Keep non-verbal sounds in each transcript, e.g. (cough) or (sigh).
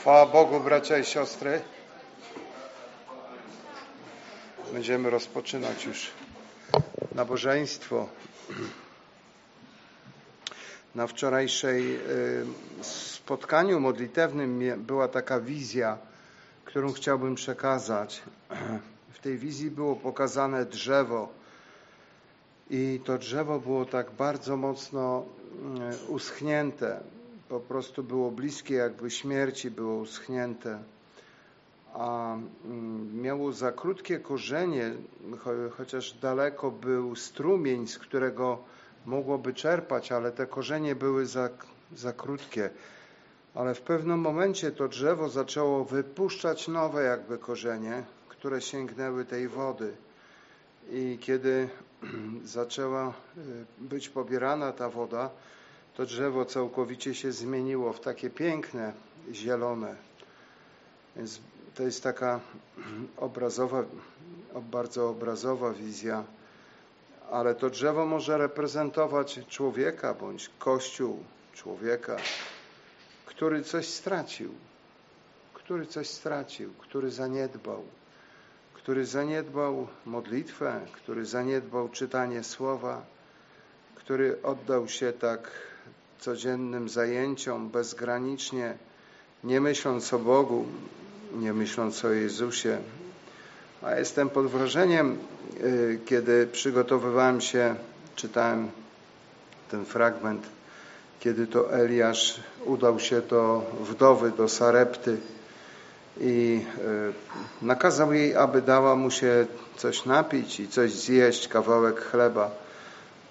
Chwała Bogu, bracia i siostry. Będziemy rozpoczynać już nabożeństwo. Na wczorajszej y, spotkaniu modlitewnym była taka wizja, którą chciałbym przekazać. W tej wizji było pokazane drzewo i to drzewo było tak bardzo mocno y, uschnięte po prostu było bliskie jakby śmierci, było uschnięte, a mm, miało za krótkie korzenie, chociaż daleko był strumień, z którego mogłoby czerpać, ale te korzenie były za, za krótkie. Ale w pewnym momencie to drzewo zaczęło wypuszczać nowe jakby korzenie, które sięgnęły tej wody. I kiedy (clears throat) zaczęła y, być pobierana ta woda, to drzewo całkowicie się zmieniło w takie piękne, zielone. Więc to jest taka (clears throat) obrazowa, bardzo obrazowa wizja, ale to drzewo może reprezentować człowieka bądź kościół człowieka, który coś stracił, który coś stracił, który zaniedbał, który zaniedbał modlitwę, który zaniedbał czytanie słowa, który oddał się tak codziennym zajęciom bezgranicznie, nie myśląc o Bogu, nie myśląc o Jezusie. A jestem pod wrażeniem, y, kiedy przygotowywałem się, czytałem ten fragment, kiedy to Eliasz udał się do wdowy, do Sarepty i y, nakazał jej, aby dała mu się coś napić i coś zjeść, kawałek chleba.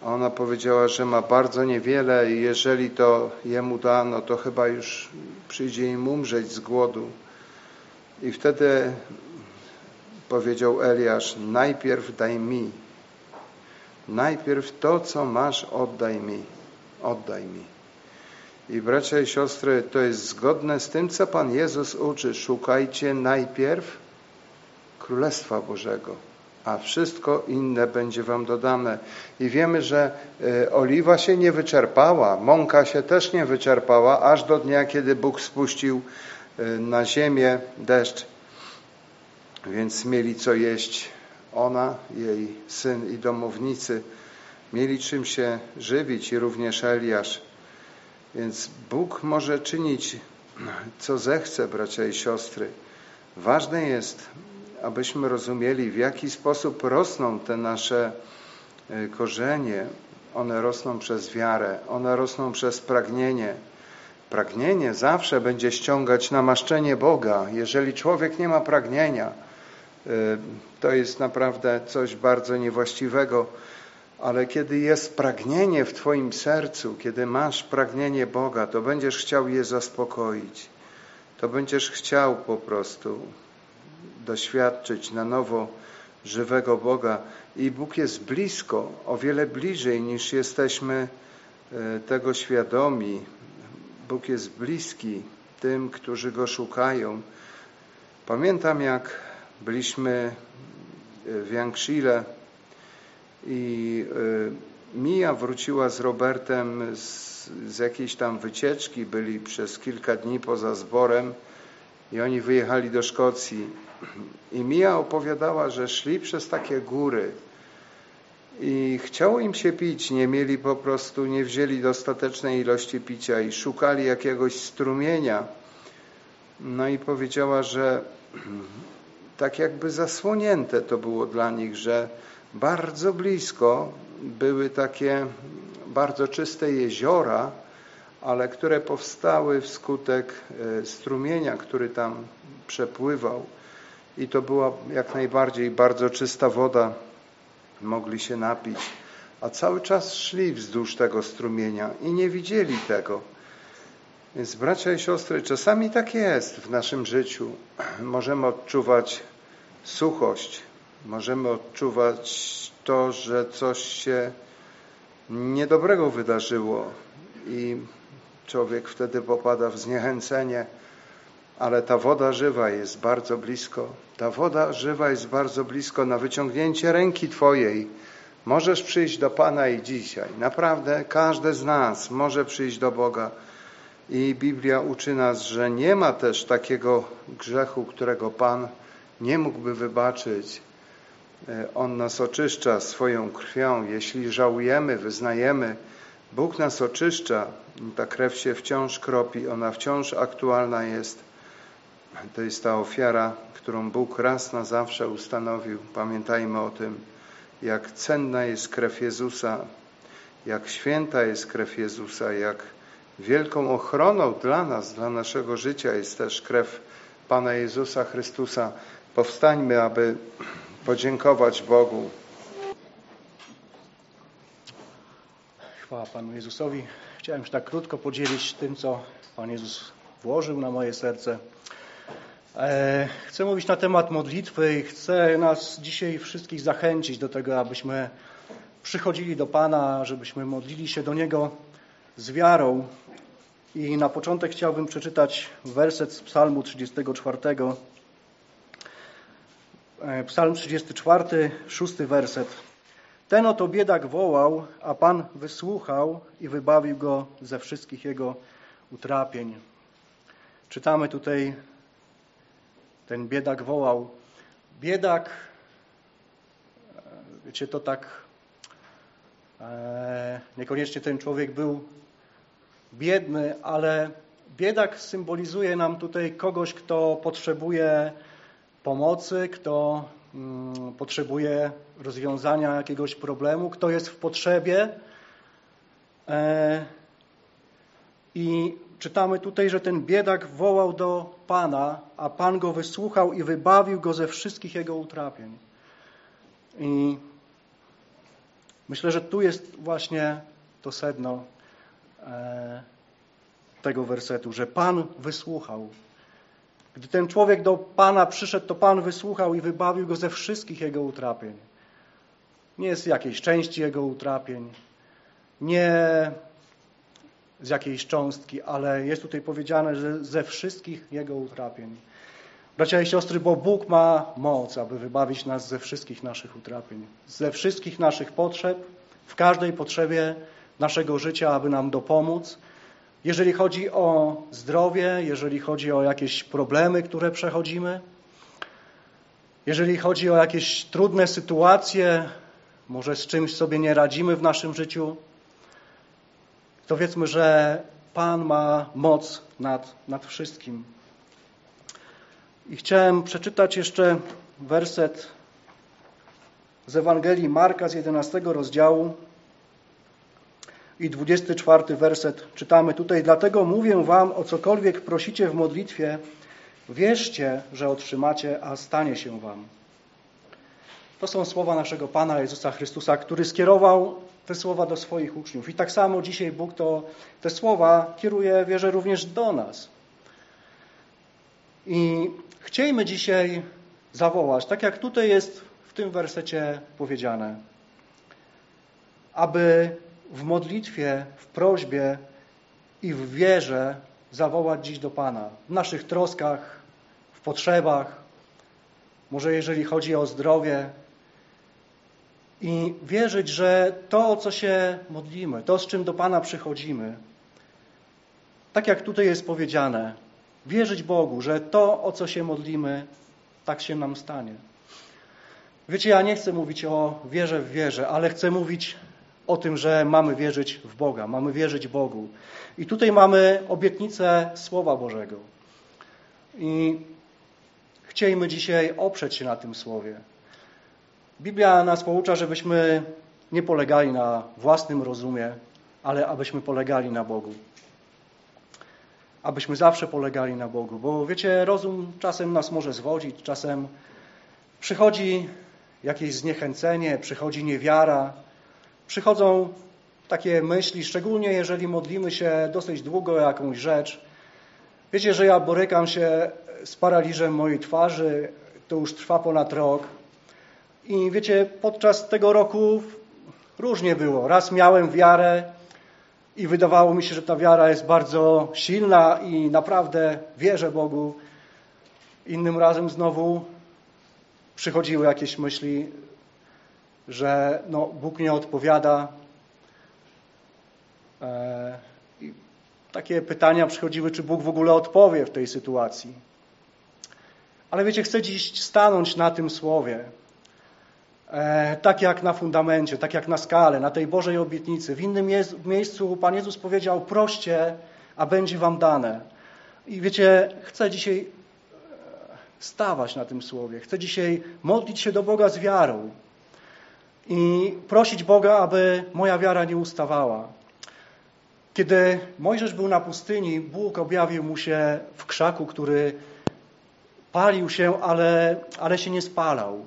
A ona powiedziała, że ma bardzo niewiele i jeżeli to jemu dano, to chyba już przyjdzie im umrzeć z głodu. I wtedy powiedział Eliasz, najpierw daj mi. Najpierw to, co masz, oddaj mi. Oddaj mi. I bracia i siostry, to jest zgodne z tym, co Pan Jezus uczy. Szukajcie najpierw Królestwa Bożego a wszystko inne będzie wam dodane. I wiemy, że e, oliwa się nie wyczerpała, mąka się też nie wyczerpała, aż do dnia, kiedy Bóg spuścił e, na ziemię deszcz. Więc mieli co jeść ona, jej syn i domownicy. Mieli czym się żywić i również Eliasz. Więc Bóg może czynić co zechce, bracia i siostry. Ważne jest, abyśmy rozumieli, w jaki sposób rosną te nasze e, korzenie. One rosną przez wiarę, one rosną przez pragnienie. Pragnienie zawsze będzie ściągać namaszczenie Boga. Jeżeli człowiek nie ma pragnienia, e, to jest naprawdę coś bardzo niewłaściwego. Ale kiedy jest pragnienie w Twoim sercu, kiedy masz pragnienie Boga, to będziesz chciał je zaspokoić. To będziesz chciał po prostu doświadczyć na nowo żywego Boga. I Bóg jest blisko, o wiele bliżej niż jesteśmy e, tego świadomi. Bóg jest bliski tym, którzy Go szukają. Pamiętam, jak byliśmy w Jankshile i e, Mija wróciła z Robertem z, z jakiejś tam wycieczki, byli przez kilka dni poza zborem i oni wyjechali do Szkocji. I Mia opowiadała, że szli przez takie góry i chciało im się pić, nie mieli po prostu, nie wzięli dostatecznej ilości picia i szukali jakiegoś strumienia. No i powiedziała, że tak jakby zasłonięte to było dla nich, że bardzo blisko były takie bardzo czyste jeziora, ale które powstały wskutek e, strumienia, który tam przepływał i to była jak najbardziej bardzo czysta woda, mogli się napić, a cały czas szli wzdłuż tego strumienia i nie widzieli tego. Więc bracia i siostry, czasami tak jest w naszym życiu. (clears throat) Możemy odczuwać suchość, możemy odczuwać to, że coś się niedobrego wydarzyło i człowiek wtedy popada w zniechęcenie, ale ta woda żywa jest bardzo blisko. Ta woda żywa jest bardzo blisko na wyciągnięcie ręki Twojej. Możesz przyjść do Pana i dzisiaj. Naprawdę każdy z nas może przyjść do Boga I Biblia uczy nas, że nie ma też takiego grzechu, którego Pan nie mógłby wybaczyć. E, On nas oczyszcza swoją krwią. Jeśli żałujemy, wyznajemy, Bóg nas oczyszcza. Ta krew się wciąż kropi, ona wciąż aktualna jest. To jest ta ofiara, którą Bóg raz na zawsze ustanowił. Pamiętajmy o tym, jak cenna jest krew Jezusa, jak święta jest krew Jezusa, jak wielką ochroną dla nas, dla naszego życia jest też krew Pana Jezusa Chrystusa. Powstańmy, aby podziękować Bogu. Chwała Panu Jezusowi. Chciałem się tak krótko podzielić tym, co Pan Jezus włożył na moje serce. E, chcę mówić na temat modlitwy i chcę nas dzisiaj wszystkich zachęcić do tego, abyśmy przychodzili do Pana, żebyśmy modlili się do Niego z wiarą. I na początek chciałbym przeczytać werset z Psalmu 34. E, Psalm 34, szósty werset. Ten oto biedak wołał, a Pan wysłuchał i wybawił go ze wszystkich jego utrapień. Czytamy tutaj, ten biedak wołał. Biedak, e, wiecie, to tak, e, niekoniecznie ten człowiek był biedny, ale biedak symbolizuje nam tutaj kogoś, kto potrzebuje pomocy, kto mm, potrzebuje rozwiązania jakiegoś problemu, kto jest w potrzebie. E, I czytamy tutaj, że ten biedak wołał do Pana, a Pan go wysłuchał i wybawił go ze wszystkich jego utrapień. I myślę, że tu jest właśnie to sedno e, tego wersetu, że Pan wysłuchał. Gdy ten człowiek do Pana przyszedł, to Pan wysłuchał i wybawił go ze wszystkich jego utrapień. Nie z jakiejś części jego utrapień, nie z jakiejś cząstki, ale jest tutaj powiedziane, że ze wszystkich jego utrapień. Bracia i siostry, bo Bóg ma moc, aby wybawić nas ze wszystkich naszych utrapień, ze wszystkich naszych potrzeb, w każdej potrzebie naszego życia, aby nam dopomóc, jeżeli chodzi o zdrowie, jeżeli chodzi o jakieś problemy, które przechodzimy, jeżeli chodzi o jakieś trudne sytuacje, może z czymś sobie nie radzimy w naszym życiu, to wiedzmy, że Pan ma moc nad, nad wszystkim. I chciałem przeczytać jeszcze werset z Ewangelii Marka z 11 rozdziału, i 24 werset czytamy tutaj. Dlatego mówię wam, o cokolwiek prosicie w modlitwie, wierzcie, że otrzymacie, a stanie się wam. To są słowa naszego Pana Jezusa Chrystusa, który skierował te słowa do swoich uczniów. I tak samo dzisiaj Bóg to, te słowa kieruje, wierzę, również do nas. I chciejmy dzisiaj zawołać, tak jak tutaj jest w tym wersecie powiedziane, aby w modlitwie, w prośbie i w wierze zawołać dziś do Pana. W naszych troskach, w potrzebach, może jeżeli chodzi o zdrowie. I wierzyć, że to, o co się modlimy, to, z czym do Pana przychodzimy, tak jak tutaj jest powiedziane, wierzyć Bogu, że to, o co się modlimy, tak się nam stanie. Wiecie, ja nie chcę mówić o wierze w wierze, ale chcę mówić o tym, że mamy wierzyć w Boga, mamy wierzyć Bogu. I tutaj mamy obietnicę Słowa Bożego. I chcielibyśmy dzisiaj oprzeć się na tym Słowie. Biblia nas poucza, żebyśmy nie polegali na własnym rozumie, ale abyśmy polegali na Bogu. Abyśmy zawsze polegali na Bogu, bo wiecie, rozum czasem nas może zwodzić, czasem przychodzi jakieś zniechęcenie, przychodzi niewiara, przychodzą takie myśli, szczególnie jeżeli modlimy się dosyć długo o jakąś rzecz. Wiecie, że ja borykam się z paraliżem mojej twarzy, to już trwa ponad rok. I wiecie, podczas tego roku różnie było. Raz miałem wiarę i wydawało mi się, że ta wiara jest bardzo silna i naprawdę wierzę Bogu. Innym razem znowu przychodziły jakieś myśli, że no, Bóg nie odpowiada. E, I takie pytania przychodziły, czy Bóg w ogóle odpowie w tej sytuacji. Ale wiecie, chcę dziś stanąć na tym słowie. E, tak jak na fundamencie, tak jak na skale, na tej Bożej obietnicy. W innym miejscu Pan Jezus powiedział, proście, a będzie wam dane. I wiecie, chcę dzisiaj e, stawać na tym słowie. Chcę dzisiaj modlić się do Boga z wiarą i prosić Boga, aby moja wiara nie ustawała. Kiedy Mojżesz był na pustyni, Bóg objawił mu się w krzaku, który palił się, ale, ale się nie spalał.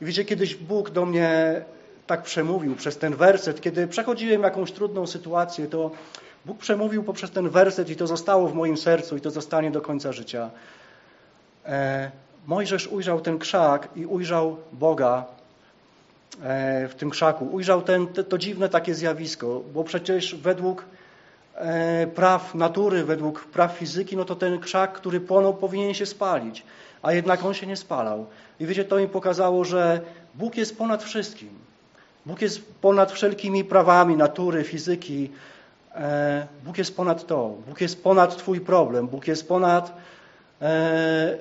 I wiecie, kiedyś Bóg do mnie tak przemówił przez ten werset, kiedy przechodziłem jakąś trudną sytuację, to Bóg przemówił poprzez ten werset i to zostało w moim sercu i to zostanie do końca życia. E, Mojżesz ujrzał ten krzak i ujrzał Boga e, w tym krzaku. Ujrzał ten, te, to dziwne takie zjawisko, bo przecież według e, praw natury, według praw fizyki, no to ten krzak, który płonął, powinien się spalić, a jednak on się nie spalał. I wiecie, to mi pokazało, że Bóg jest ponad wszystkim. Bóg jest ponad wszelkimi prawami natury, fizyki, E, Bóg jest ponad to. Bóg jest ponad Twój problem. Bóg jest ponad e,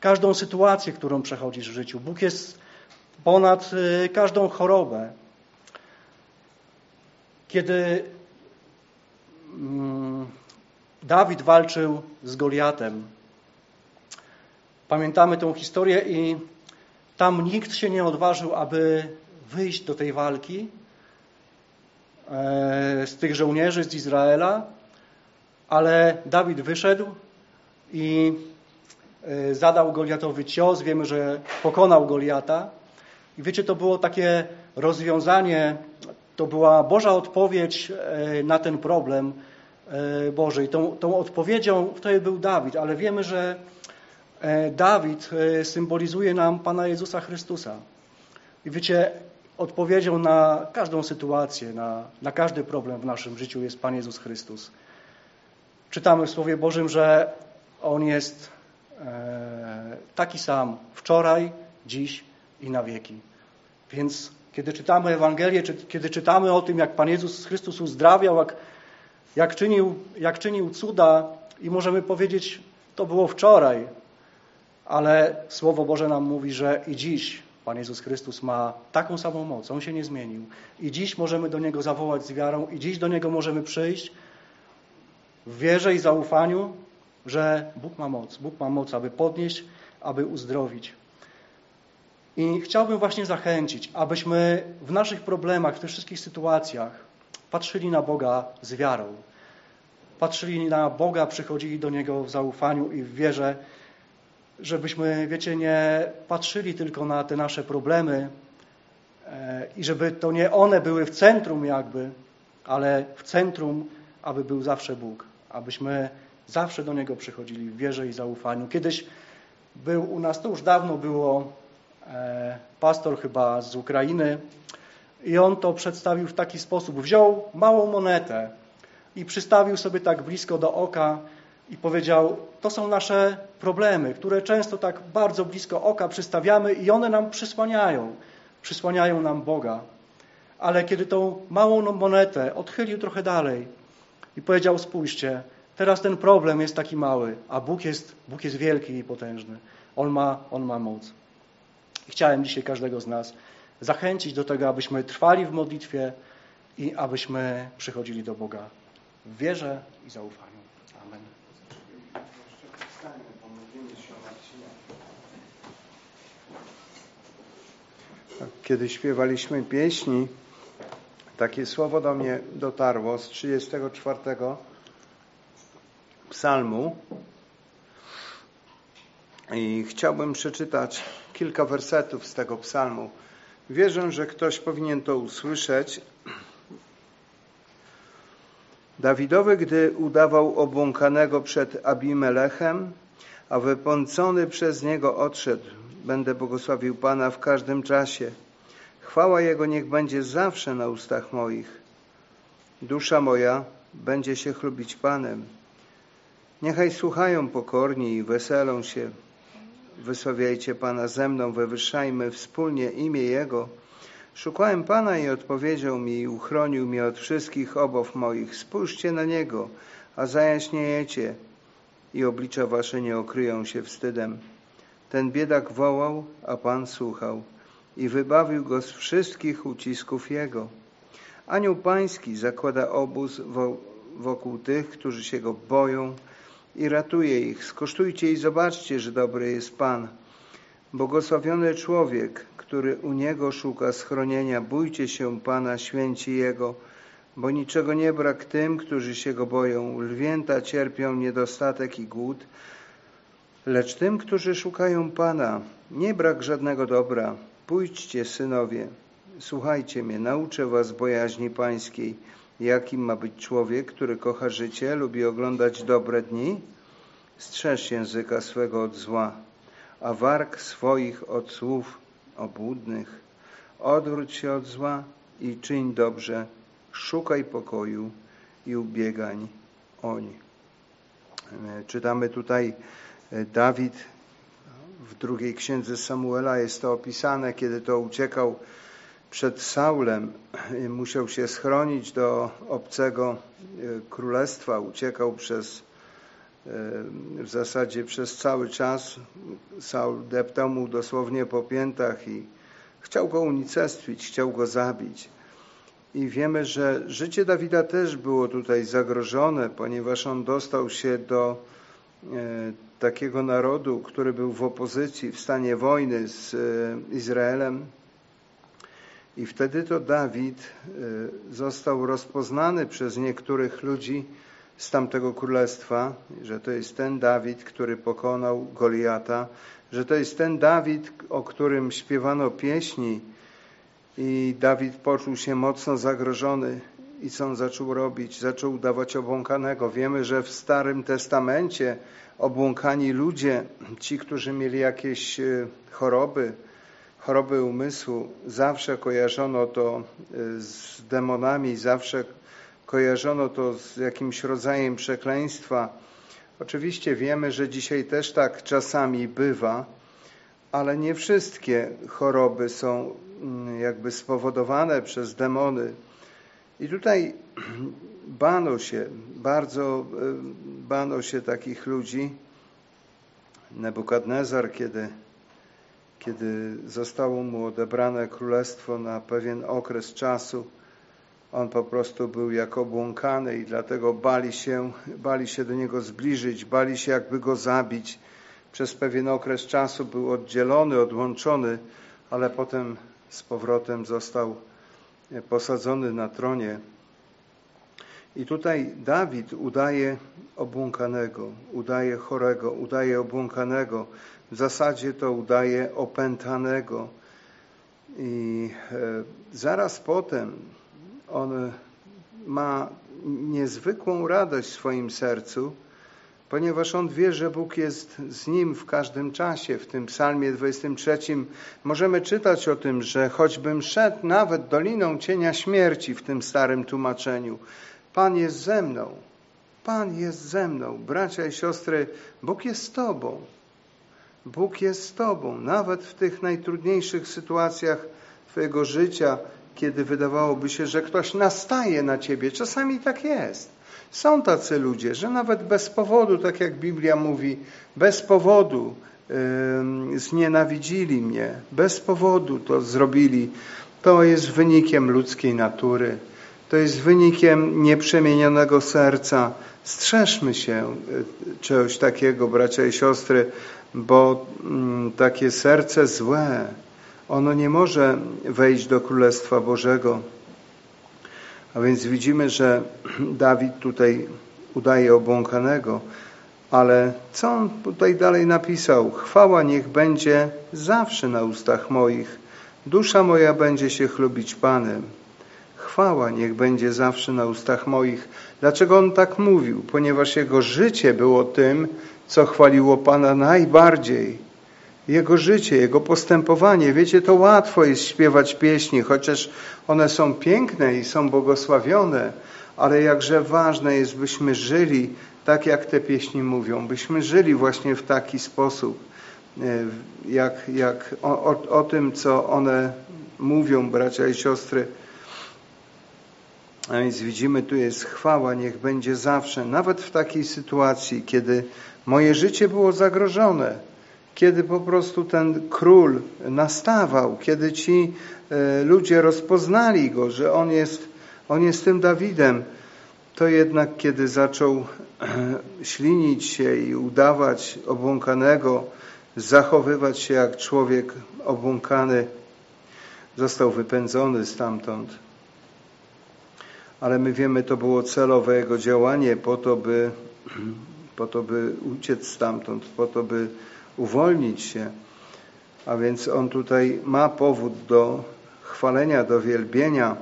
każdą sytuację, którą przechodzisz w życiu. Bóg jest ponad e, każdą chorobę. Kiedy mm, Dawid walczył z Goliatem, pamiętamy tę historię i tam nikt się nie odważył, aby wyjść do tej walki, E, z tych żołnierzy z Izraela, ale Dawid wyszedł i e, zadał Goliatowi cios. Wiemy, że pokonał Goliata. I wiecie, to było takie rozwiązanie, to była Boża odpowiedź e, na ten problem Boży. I tą, tą odpowiedzią wtedy był Dawid, ale wiemy, że Dawid symbolizuje nam Pana Jezusa Chrystusa. I wiecie, odpowiedzią na każdą sytuację, na, na każdy problem w naszym życiu jest Pan Jezus Chrystus. Czytamy w Słowie Bożym, że On jest e, taki sam wczoraj, dziś i na wieki. Więc kiedy czytamy Ewangelię, czy kiedy czytamy o tym, jak Pan Jezus Chrystus uzdrawiał, jak, jak, czynił, jak czynił cuda i możemy powiedzieć, to było wczoraj, ale Słowo Boże nam mówi, że i dziś Pan Jezus Chrystus ma taką samą moc, On się nie zmienił. I dziś możemy do Niego zawołać z wiarą i dziś do Niego możemy przyjść w wierze i zaufaniu, że Bóg ma moc. Bóg ma moc, aby podnieść, aby uzdrowić. I chciałbym właśnie zachęcić, abyśmy w naszych problemach, w tych wszystkich sytuacjach patrzyli na Boga z wiarą. Patrzyli na Boga, przychodzili do Niego w zaufaniu i w wierze, żebyśmy, wiecie, nie patrzyli tylko na te nasze problemy e, i żeby to nie one były w centrum jakby, ale w centrum, aby był zawsze Bóg, abyśmy zawsze do Niego przychodzili w wierze i zaufaniu. Kiedyś był u nas, to już dawno było, e, pastor chyba z Ukrainy i on to przedstawił w taki sposób. Wziął małą monetę i przystawił sobie tak blisko do oka i powiedział, to są nasze problemy, które często tak bardzo blisko oka przystawiamy i one nam przysłaniają, przysłaniają nam Boga. Ale kiedy tą małą monetę odchylił trochę dalej i powiedział, spójrzcie, teraz ten problem jest taki mały, a Bóg jest, Bóg jest wielki i potężny. On ma, on ma moc. I chciałem dzisiaj każdego z nas zachęcić do tego, abyśmy trwali w modlitwie i abyśmy przychodzili do Boga w wierze i zaufaniu. Kiedy śpiewaliśmy pieśni, takie słowo do mnie dotarło z 34 psalmu i chciałbym przeczytać kilka wersetów z tego psalmu. Wierzę, że ktoś powinien to usłyszeć. Dawidowy, gdy udawał obłąkanego przed Abimelechem, a wypącony przez niego odszedł, będę błogosławił Pana w każdym czasie. Chwała Jego niech będzie zawsze na ustach moich. Dusza moja będzie się chlubić Panem. Niechaj słuchają pokorni i weselą się. Wysławiajcie Pana ze mną, wywyższajmy wspólnie imię Jego. Szukałem Pana i odpowiedział mi i uchronił mnie od wszystkich obaw moich. Spójrzcie na Niego, a zajaśniejecie i oblicza wasze nie okryją się wstydem. Ten biedak wołał, a Pan słuchał i wybawił go z wszystkich ucisków jego. Anioł Pański zakłada obóz wokół tych, którzy się go boją i ratuje ich. Skosztujcie i zobaczcie, że dobry jest Pan. Błogosławiony człowiek, który u Niego szuka schronienia. Bójcie się Pana, święci Jego, bo niczego nie brak tym, którzy się Go boją. Lwięta cierpią niedostatek i głód, lecz tym, którzy szukają Pana, nie brak żadnego dobra. Pójdźcie, synowie, słuchajcie mnie, nauczę was bojaźni pańskiej. Jakim ma być człowiek, który kocha życie, lubi oglądać dobre dni? Strzeż języka swego od zła, a warg swoich od słów obłudnych. Odwróć się od zła i czyń dobrze, szukaj pokoju i ubiegań oń. Czytamy tutaj e, Dawid w drugiej księdze Samuela jest to opisane, kiedy to uciekał przed Saulem, musiał się schronić do obcego e, królestwa, uciekał przez e, w zasadzie przez cały czas. Saul deptał mu dosłownie po piętach i chciał go unicestwić, chciał go zabić. I wiemy, że życie Dawida też było tutaj zagrożone, ponieważ on dostał się do e, takiego narodu, który był w opozycji, w stanie wojny z e, Izraelem. I wtedy to Dawid e, został rozpoznany przez niektórych ludzi z tamtego królestwa, że to jest ten Dawid, który pokonał Goliata, że to jest ten Dawid, o którym śpiewano pieśni i Dawid poczuł się mocno zagrożony i co on zaczął robić? Zaczął udawać obłąkanego. Wiemy, że w Starym Testamencie obłąkani ludzie, ci, którzy mieli jakieś e, choroby, choroby umysłu, zawsze kojarzono to e, z demonami, zawsze kojarzono to z jakimś rodzajem przekleństwa. Oczywiście wiemy, że dzisiaj też tak czasami bywa, ale nie wszystkie choroby są mm, jakby spowodowane przez demony. I tutaj (clears throat) bano się, bardzo e, bano się takich ludzi. Nebukadnezar, kiedy, kiedy zostało mu odebrane królestwo na pewien okres czasu, on po prostu był jak obłąkany i dlatego bali się, bali się do niego zbliżyć, bali się jakby go zabić. Przez pewien okres czasu był oddzielony, odłączony, ale potem z powrotem został posadzony na tronie. I tutaj Dawid udaje obłąkanego, udaje chorego, udaje obłąkanego. W zasadzie to udaje opętanego. I e, zaraz potem on ma niezwykłą radość w swoim sercu, ponieważ on wie, że Bóg jest z nim w każdym czasie. W tym psalmie 23 możemy czytać o tym, że choćbym szedł nawet doliną cienia śmierci w tym starym tłumaczeniu, Pan jest ze mną. Pan jest ze mną. Bracia i siostry, Bóg jest z Tobą. Bóg jest z Tobą. Nawet w tych najtrudniejszych sytuacjach Twojego życia, kiedy wydawałoby się, że ktoś nastaje na Ciebie. Czasami tak jest. Są tacy ludzie, że nawet bez powodu, tak jak Biblia mówi, bez powodu yy, znienawidzili mnie, bez powodu to zrobili. To jest wynikiem ludzkiej natury. To jest wynikiem nieprzemienionego serca. Strzeżmy się y, czegoś takiego, bracia i siostry, bo mm, takie serce złe, ono nie może wejść do Królestwa Bożego. A więc widzimy, że Dawid tutaj udaje obłąkanego, ale co on tutaj dalej napisał? Chwała niech będzie zawsze na ustach moich. Dusza moja będzie się chlubić Panem. Chwała niech będzie zawsze na ustach moich. Dlaczego on tak mówił? Ponieważ jego życie było tym, co chwaliło Pana najbardziej. Jego życie, jego postępowanie. Wiecie, to łatwo jest śpiewać pieśni, chociaż one są piękne i są błogosławione, ale jakże ważne jest, byśmy żyli tak, jak te pieśni mówią, byśmy żyli właśnie w taki sposób, e, jak, jak o, o, o tym, co one mówią, bracia i siostry. A więc widzimy, tu jest chwała, niech będzie zawsze, nawet w takiej sytuacji, kiedy moje życie było zagrożone, kiedy po prostu ten król nastawał, kiedy ci e, ludzie rozpoznali go, że on jest, on jest tym Dawidem, to jednak kiedy zaczął e, ślinić się i udawać obłąkanego, zachowywać się jak człowiek obłąkany, został wypędzony stamtąd. Ale my wiemy, to było celowe jego działanie po to, by, po to, by uciec stamtąd, po to, by uwolnić się. A więc on tutaj ma powód do chwalenia, do wielbienia,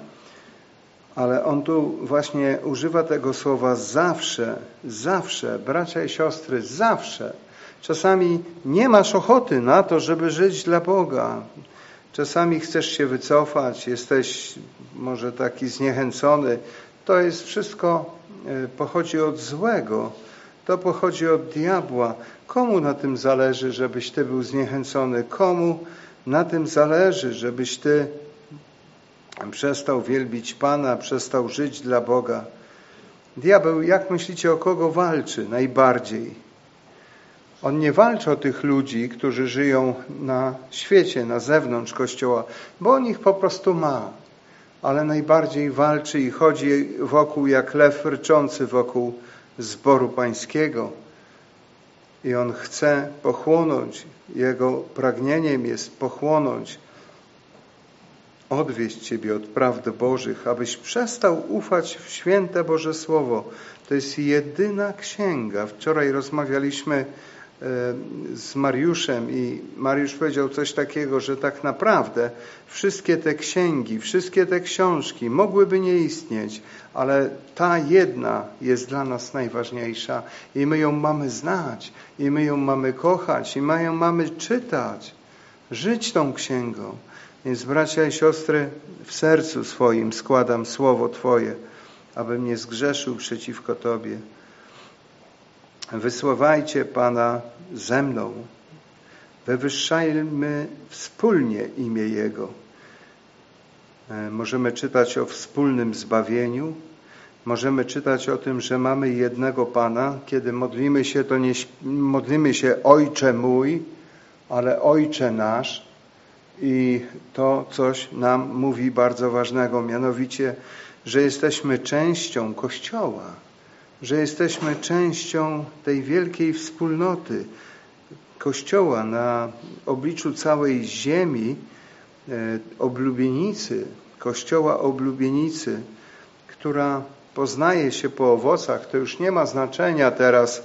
ale on tu właśnie używa tego słowa zawsze, zawsze, bracia i siostry, zawsze. Czasami nie masz ochoty na to, żeby żyć dla Boga. Czasami chcesz się wycofać, jesteś może taki zniechęcony. To jest wszystko, e, pochodzi od złego. To pochodzi od diabła. Komu na tym zależy, żebyś ty był zniechęcony? Komu na tym zależy, żebyś ty przestał wielbić Pana, przestał żyć dla Boga? Diabeł, jak myślicie, o kogo walczy najbardziej? On nie walczy o tych ludzi, którzy żyją na świecie, na zewnątrz Kościoła, bo on ich po prostu ma. Ale najbardziej walczy i chodzi wokół jak lew ryczący wokół zboru pańskiego. I on chce pochłonąć, jego pragnieniem jest pochłonąć, odwieść Ciebie od prawd Bożych, abyś przestał ufać w święte Boże Słowo. To jest jedyna księga. Wczoraj rozmawialiśmy z Mariuszem i Mariusz powiedział coś takiego, że tak naprawdę wszystkie te księgi, wszystkie te książki mogłyby nie istnieć, ale ta jedna jest dla nas najważniejsza i my ją mamy znać, i my ją mamy kochać, i my ją mamy czytać, żyć tą księgą. Więc bracia i siostry, w sercu swoim składam słowo Twoje, abym nie zgrzeszył przeciwko Tobie. Wysławajcie Pana ze mną. Wywyższajmy wspólnie imię Jego. E, możemy czytać o wspólnym zbawieniu. Możemy czytać o tym, że mamy jednego Pana. Kiedy modlimy się, to nie modlimy się Ojcze mój, ale Ojcze nasz. I to coś nam mówi bardzo ważnego, mianowicie, że jesteśmy częścią Kościoła że jesteśmy częścią tej wielkiej wspólnoty Kościoła na obliczu całej ziemi, e, oblubienicy, Kościoła oblubienicy, która poznaje się po owocach. To już nie ma znaczenia teraz,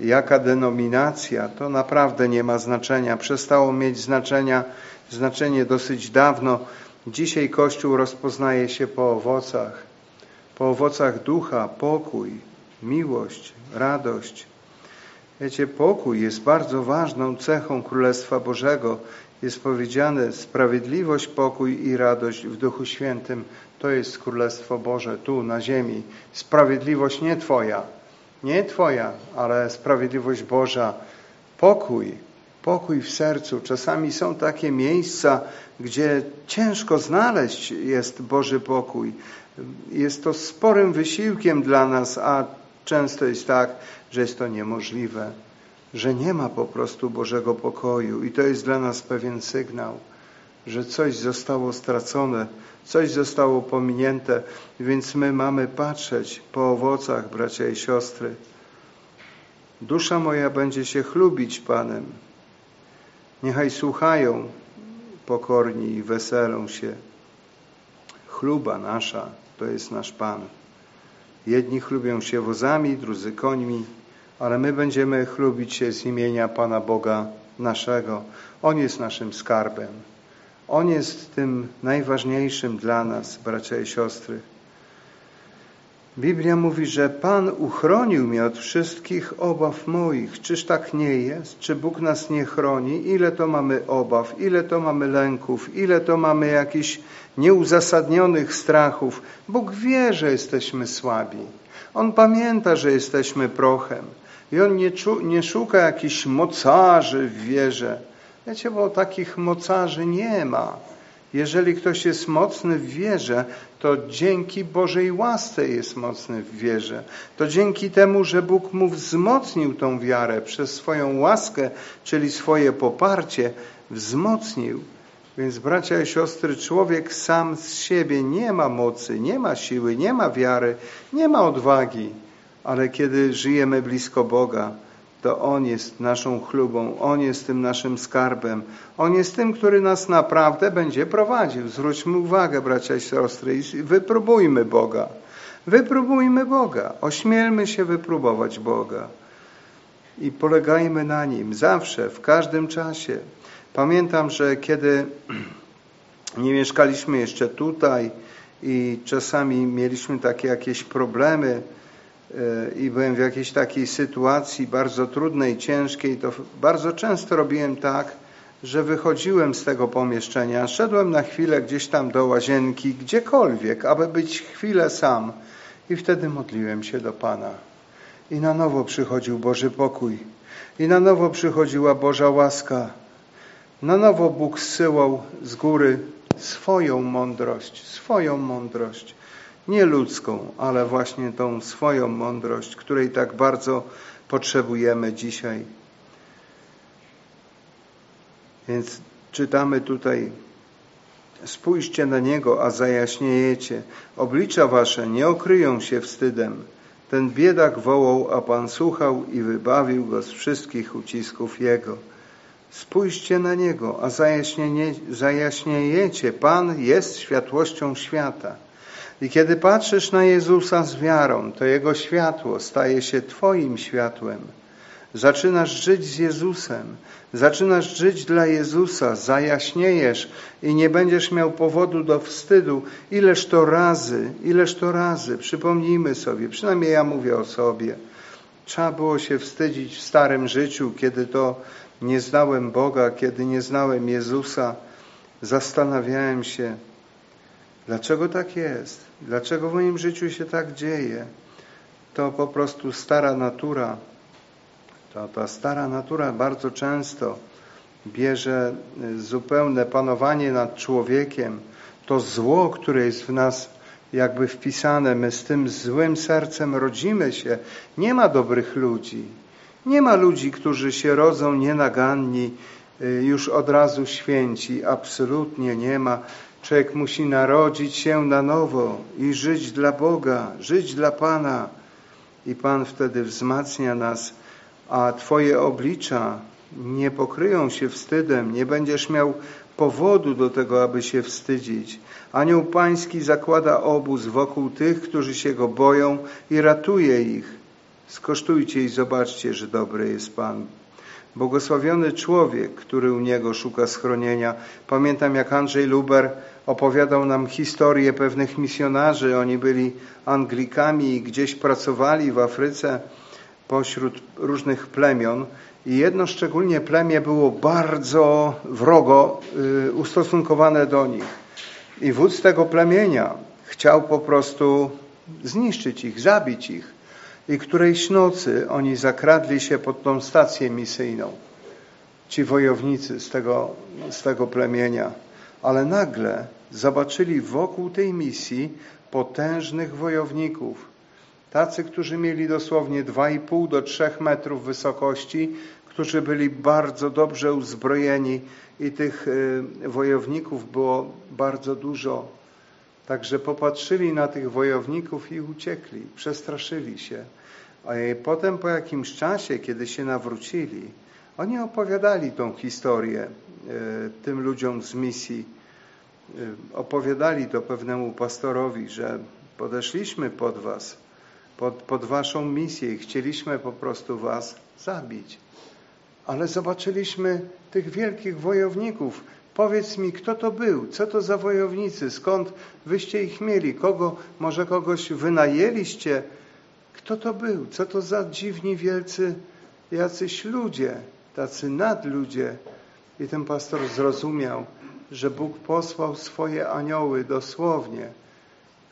jaka denominacja, to naprawdę nie ma znaczenia. Przestało mieć znaczenia, znaczenie dosyć dawno. Dzisiaj Kościół rozpoznaje się po owocach, po owocach ducha, pokój, miłość, radość. Wiecie, pokój jest bardzo ważną cechą Królestwa Bożego. Jest powiedziane sprawiedliwość, pokój i radość w Duchu Świętym. To jest Królestwo Boże tu na ziemi. Sprawiedliwość nie Twoja, nie Twoja, ale sprawiedliwość Boża. Pokój, pokój w sercu. Czasami są takie miejsca, gdzie ciężko znaleźć jest Boży pokój. Jest to sporym wysiłkiem dla nas, a Często jest tak, że jest to niemożliwe, że nie ma po prostu Bożego pokoju i to jest dla nas pewien sygnał, że coś zostało stracone, coś zostało pominięte, więc my mamy patrzeć po owocach, bracia i siostry. Dusza moja będzie się chlubić Panem. Niechaj słuchają pokorni i weselą się. Chluba nasza to jest nasz Pan. Jedni chlubią się wozami, drudzy końmi, ale my będziemy chlubić się z imienia Pana Boga naszego. On jest naszym skarbem. On jest tym najważniejszym dla nas, bracia i siostry. Biblia mówi, że Pan uchronił mnie od wszystkich obaw moich. Czyż tak nie jest? Czy Bóg nas nie chroni? Ile to mamy obaw, ile to mamy lęków, ile to mamy jakichś nieuzasadnionych strachów. Bóg wie, że jesteśmy słabi. On pamięta, że jesteśmy prochem. I On nie, nie szuka jakichś mocarzy w wierze. Wiecie, bo takich mocarzy nie ma. Jeżeli ktoś jest mocny w wierze, to dzięki Bożej łasce jest mocny w wierze. To dzięki temu, że Bóg mu wzmocnił tą wiarę przez swoją łaskę, czyli swoje poparcie, wzmocnił. Więc bracia i siostry, człowiek sam z siebie nie ma mocy, nie ma siły, nie ma wiary, nie ma odwagi, ale kiedy żyjemy blisko Boga, to On jest naszą chlubą, On jest tym naszym skarbem, On jest tym, który nas naprawdę będzie prowadził. Zwróćmy uwagę, bracia i siostry, i wypróbujmy Boga. Wypróbujmy Boga, ośmielmy się wypróbować Boga i polegajmy na Nim zawsze, w każdym czasie. Pamiętam, że kiedy (clears throat) nie mieszkaliśmy jeszcze tutaj i czasami mieliśmy takie jakieś problemy, i byłem w jakiejś takiej sytuacji bardzo trudnej, ciężkiej, to bardzo często robiłem tak, że wychodziłem z tego pomieszczenia, szedłem na chwilę gdzieś tam do łazienki, gdziekolwiek, aby być chwilę sam i wtedy modliłem się do Pana. I na nowo przychodził Boży pokój, i na nowo przychodziła Boża łaska. Na nowo Bóg zsyłał z góry swoją mądrość, swoją mądrość nie ludzką, ale właśnie tą swoją mądrość, której tak bardzo potrzebujemy dzisiaj. Więc czytamy tutaj Spójrzcie na Niego, a zajaśniejecie. Oblicza wasze nie okryją się wstydem. Ten biedak wołał, a Pan słuchał i wybawił go z wszystkich ucisków Jego. Spójrzcie na Niego, a zajaśniejecie. Pan jest światłością świata. I kiedy patrzysz na Jezusa z wiarą, to Jego światło staje się Twoim światłem. Zaczynasz żyć z Jezusem, zaczynasz żyć dla Jezusa, zajaśniejesz i nie będziesz miał powodu do wstydu. Ileż to razy, ileż to razy, przypomnijmy sobie, przynajmniej ja mówię o sobie. Trzeba było się wstydzić w starym życiu, kiedy to nie znałem Boga, kiedy nie znałem Jezusa. Zastanawiałem się, Dlaczego tak jest? Dlaczego w moim życiu się tak dzieje? To po prostu stara natura. To, ta stara natura bardzo często bierze y, zupełne panowanie nad człowiekiem. To zło, które jest w nas jakby wpisane, my z tym złym sercem rodzimy się. Nie ma dobrych ludzi. Nie ma ludzi, którzy się rodzą nienaganni, y, już od razu święci. Absolutnie nie ma. Człowiek musi narodzić się na nowo i żyć dla Boga, żyć dla Pana. I Pan wtedy wzmacnia nas, a Twoje oblicza nie pokryją się wstydem, nie będziesz miał powodu do tego, aby się wstydzić. Anioł Pański zakłada obóz wokół tych, którzy się Go boją i ratuje ich. Skosztujcie i zobaczcie, że dobry jest Pan. Błogosławiony człowiek, który u Niego szuka schronienia. Pamiętam, jak Andrzej Luber opowiadał nam historię pewnych misjonarzy. Oni byli Anglikami i gdzieś pracowali w Afryce pośród różnych plemion. I jedno szczególnie plemię było bardzo wrogo y, ustosunkowane do nich. I wódz tego plemienia chciał po prostu zniszczyć ich, zabić ich. I którejś nocy oni zakradli się pod tą stację misyjną. Ci wojownicy z tego, z tego plemienia. Ale nagle zobaczyli wokół tej misji potężnych wojowników. Tacy, którzy mieli dosłownie 2,5 do 3 metrów wysokości, którzy byli bardzo dobrze uzbrojeni i tych y, wojowników było bardzo dużo. Także popatrzyli na tych wojowników i uciekli, przestraszyli się. A potem po jakimś czasie, kiedy się nawrócili, oni opowiadali tą historię y, tym ludziom z misji opowiadali to pewnemu pastorowi, że podeszliśmy pod was, pod, pod waszą misję i chcieliśmy po prostu was zabić. Ale zobaczyliśmy tych wielkich wojowników. Powiedz mi, kto to był? Co to za wojownicy? Skąd wyście ich mieli? Kogo, może kogoś wynajęliście? Kto to był? Co to za dziwni, wielcy jacyś ludzie, tacy nadludzie? I ten pastor zrozumiał, że Bóg posłał swoje anioły dosłownie,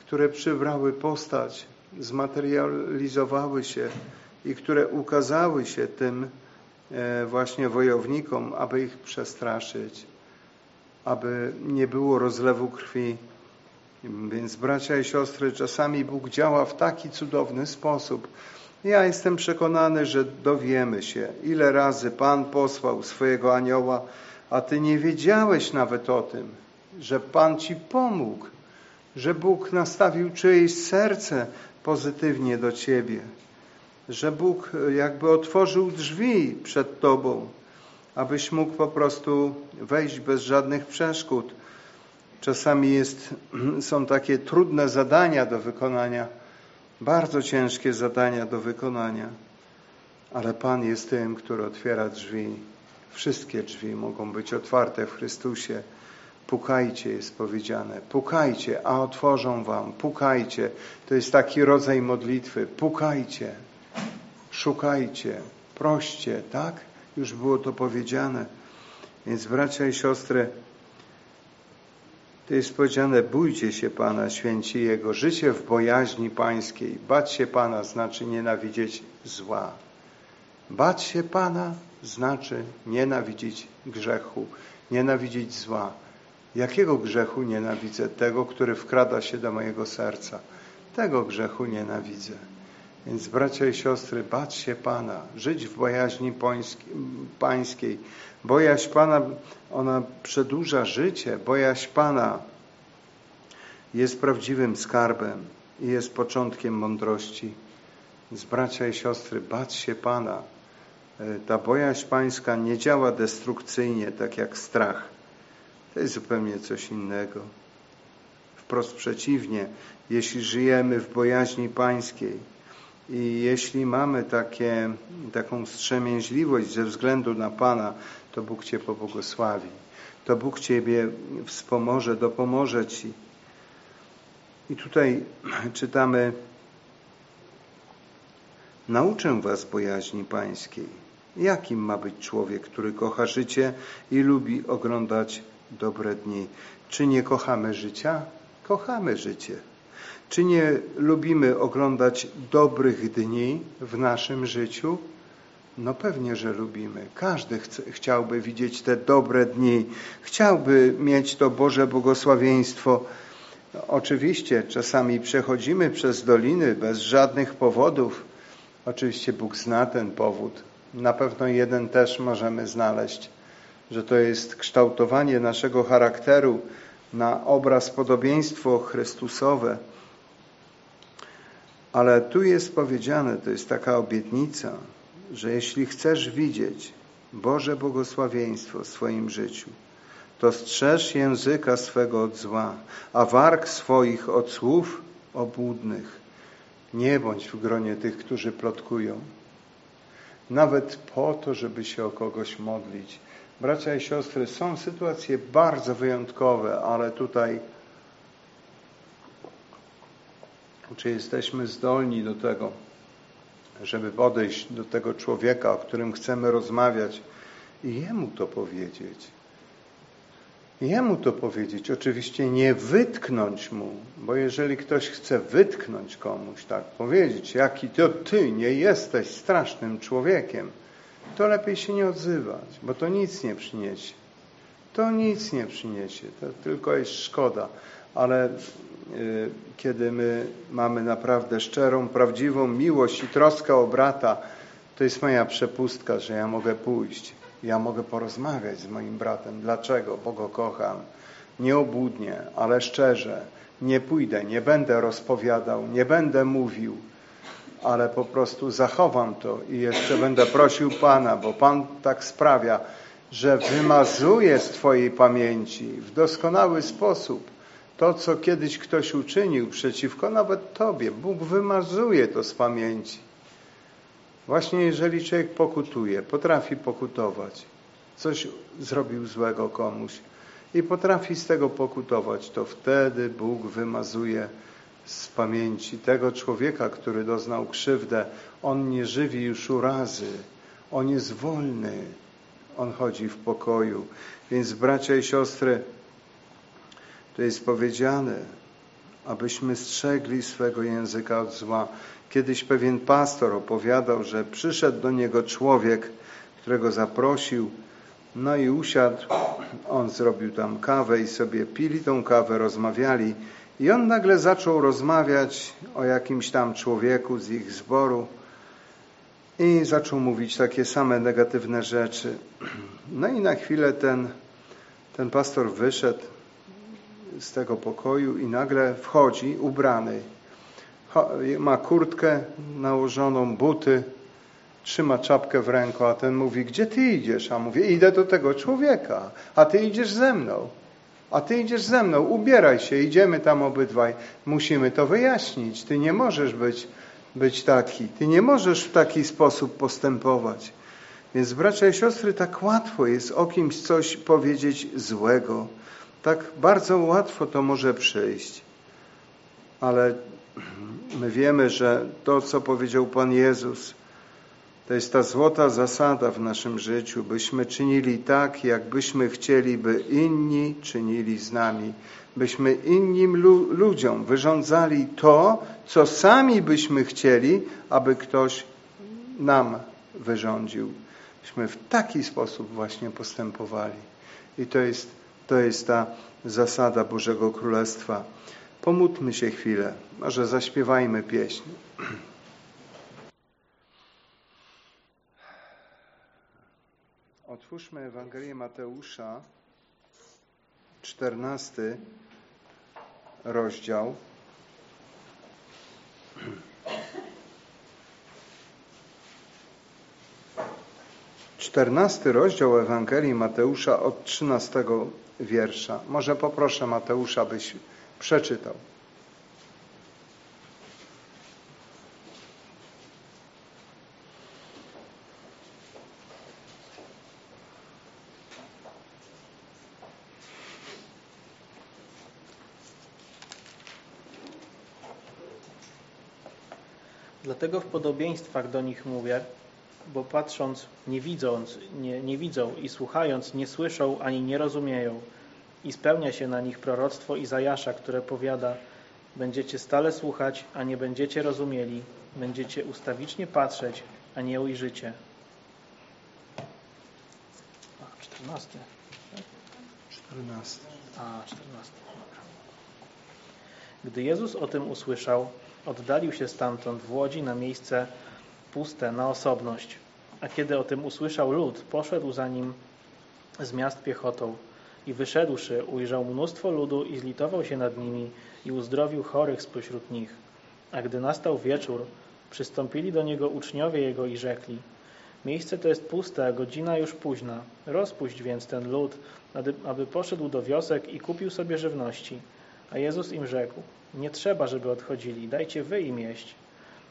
które przybrały postać, zmaterializowały się i które ukazały się tym e, właśnie wojownikom, aby ich przestraszyć. aby nie było rozlewu krwi. Więc bracia i siostry, czasami Bóg działa w taki cudowny sposób. Ja jestem przekonany, że dowiemy się, ile razy Pan posłał swojego anioła, a Ty nie wiedziałeś nawet o tym, że Pan Ci pomógł, że Bóg nastawił czyjeś serce pozytywnie do Ciebie, że Bóg jakby otworzył drzwi przed Tobą, abyś mógł po prostu wejść bez żadnych przeszkód. Czasami jest, (clears throat) są takie trudne zadania do wykonania, bardzo ciężkie zadania do wykonania, ale Pan jest tym, który otwiera drzwi. Wszystkie drzwi mogą być otwarte w Chrystusie. Pukajcie, jest powiedziane. Pukajcie, a otworzą wam. Pukajcie. To jest taki rodzaj modlitwy. Pukajcie. Szukajcie. Proście, tak? Już było to powiedziane. Więc bracia i siostry, to jest powiedziane, bójcie się Pana, święci Jego. Życie w bojaźni pańskiej. Bać się Pana znaczy nienawidzieć zła. Bać się Pana znaczy nienawidzić grzechu, nienawidzić zła. Jakiego grzechu nienawidzę? Tego, który wkrada się do mojego serca. Tego grzechu nienawidzę. Więc bracia i siostry, bać się Pana, żyć w bojaźni pańskiej. Bojaźń Pana, ona przedłuża życie. Bojaźń Pana jest prawdziwym skarbem i jest początkiem mądrości. Więc bracia i siostry, bać się Pana. E, ta bojaźń pańska nie działa destrukcyjnie, tak jak strach. To jest zupełnie coś innego. Wprost przeciwnie, jeśli żyjemy w bojaźni pańskiej i jeśli mamy takie, taką wstrzemięźliwość ze względu na Pana, to Bóg Cię pobłogosławi. To Bóg Ciebie wspomoże, dopomoże Ci. I tutaj (clears throat) czytamy Nauczę was bojaźni pańskiej. Jakim ma być człowiek, który kocha życie i lubi oglądać dobre dni? Czy nie kochamy życia? Kochamy życie. Czy nie lubimy oglądać dobrych dni w naszym życiu? No pewnie, że lubimy. Każdy chce, chciałby widzieć te dobre dni, chciałby mieć to Boże błogosławieństwo. Oczywiście czasami przechodzimy przez doliny bez żadnych powodów. Oczywiście Bóg zna ten powód. Na pewno jeden też możemy znaleźć, że to jest kształtowanie naszego charakteru na obraz podobieństwo Chrystusowe. Ale tu jest powiedziane, to jest taka obietnica, że jeśli chcesz widzieć Boże błogosławieństwo w swoim życiu, to strzeż języka swego od zła, a warg swoich od słów obłudnych. Nie bądź w gronie tych, którzy plotkują. Nawet po to, żeby się o kogoś modlić. Bracia i siostry, są sytuacje bardzo wyjątkowe, ale tutaj czy jesteśmy zdolni do tego, żeby podejść do tego człowieka, o którym chcemy rozmawiać i jemu to powiedzieć. Jemu to powiedzieć, oczywiście nie wytknąć mu, bo jeżeli ktoś chce wytknąć komuś, tak powiedzieć, jaki to ty nie jesteś strasznym człowiekiem, to lepiej się nie odzywać, bo to nic nie przyniesie. To nic nie przyniesie, to tylko jest szkoda. Ale y, kiedy my mamy naprawdę szczerą, prawdziwą miłość i troskę o brata, to jest moja przepustka, że ja mogę pójść ja mogę porozmawiać z moim bratem. Dlaczego? Bo go kocham. Nieobłudnie, ale szczerze. Nie pójdę, nie będę rozpowiadał, nie będę mówił, ale po prostu zachowam to i jeszcze będę prosił Pana, bo Pan tak sprawia, że wymazuje z Twojej pamięci w doskonały sposób to, co kiedyś ktoś uczynił przeciwko nawet Tobie. Bóg wymazuje to z pamięci. Właśnie jeżeli człowiek pokutuje, potrafi pokutować, coś zrobił złego komuś i potrafi z tego pokutować, to wtedy Bóg wymazuje z pamięci tego człowieka, który doznał krzywdę. On nie żywi już urazy, on jest wolny, on chodzi w pokoju. Więc bracia i siostry, to jest powiedziane, abyśmy strzegli swego języka od zła. Kiedyś pewien pastor opowiadał, że przyszedł do niego człowiek, którego zaprosił, no i usiadł on zrobił tam kawę i sobie pili tą kawę, rozmawiali. I on nagle zaczął rozmawiać o jakimś tam człowieku z ich zboru i zaczął mówić takie same negatywne rzeczy. No i na chwilę ten, ten pastor wyszedł z tego pokoju i nagle wchodzi ubrany. Ma kurtkę nałożoną, buty, trzyma czapkę w ręku, a ten mówi, gdzie ty idziesz? A mówię, idę do tego człowieka, a ty idziesz ze mną. A ty idziesz ze mną, ubieraj się, idziemy tam obydwaj. Musimy to wyjaśnić. Ty nie możesz być, być taki. Ty nie możesz w taki sposób postępować. Więc bracia i siostry, tak łatwo jest o kimś coś powiedzieć złego. Tak bardzo łatwo to może przyjść. Ale my wiemy, że to, co powiedział Pan Jezus, to jest ta złota zasada w naszym życiu, byśmy czynili tak, jakbyśmy chcieli, by inni czynili z nami. Byśmy innym lu ludziom wyrządzali to, co sami byśmy chcieli, aby ktoś nam wyrządził. Byśmy w taki sposób właśnie postępowali. I to jest, to jest ta zasada Bożego Królestwa. Pomódlmy się chwilę. Może zaśpiewajmy pieśń. Otwórzmy Ewangelię Mateusza, 14 rozdział. Czternasty rozdział Ewangelii Mateusza od trzynastego wiersza. Może poproszę Mateusza, byś przeczytał. Dlatego w podobieństwach do nich mówię, bo patrząc nie widząc, nie, nie widzą i słuchając nie słyszą ani nie rozumieją. I spełnia się na nich proroctwo Izajasza, które powiada Będziecie stale słuchać, a nie będziecie rozumieli. Będziecie ustawicznie patrzeć, a nie ujrzycie. A, 14. 14. A, 14. Gdy Jezus o tym usłyszał, oddalił się stamtąd w łodzi na miejsce puste, na osobność. A kiedy o tym usłyszał lud, poszedł za nim z miast piechotą i wyszedłszy, ujrzał mnóstwo ludu i zlitował się nad nimi i uzdrowił chorych spośród nich. A gdy nastał wieczór, przystąpili do niego uczniowie jego i rzekli Miejsce to jest puste, a godzina już późna. Rozpuść więc ten lud, aby poszedł do wiosek i kupił sobie żywności. A Jezus im rzekł nie trzeba, żeby odchodzili, dajcie wy im jeść.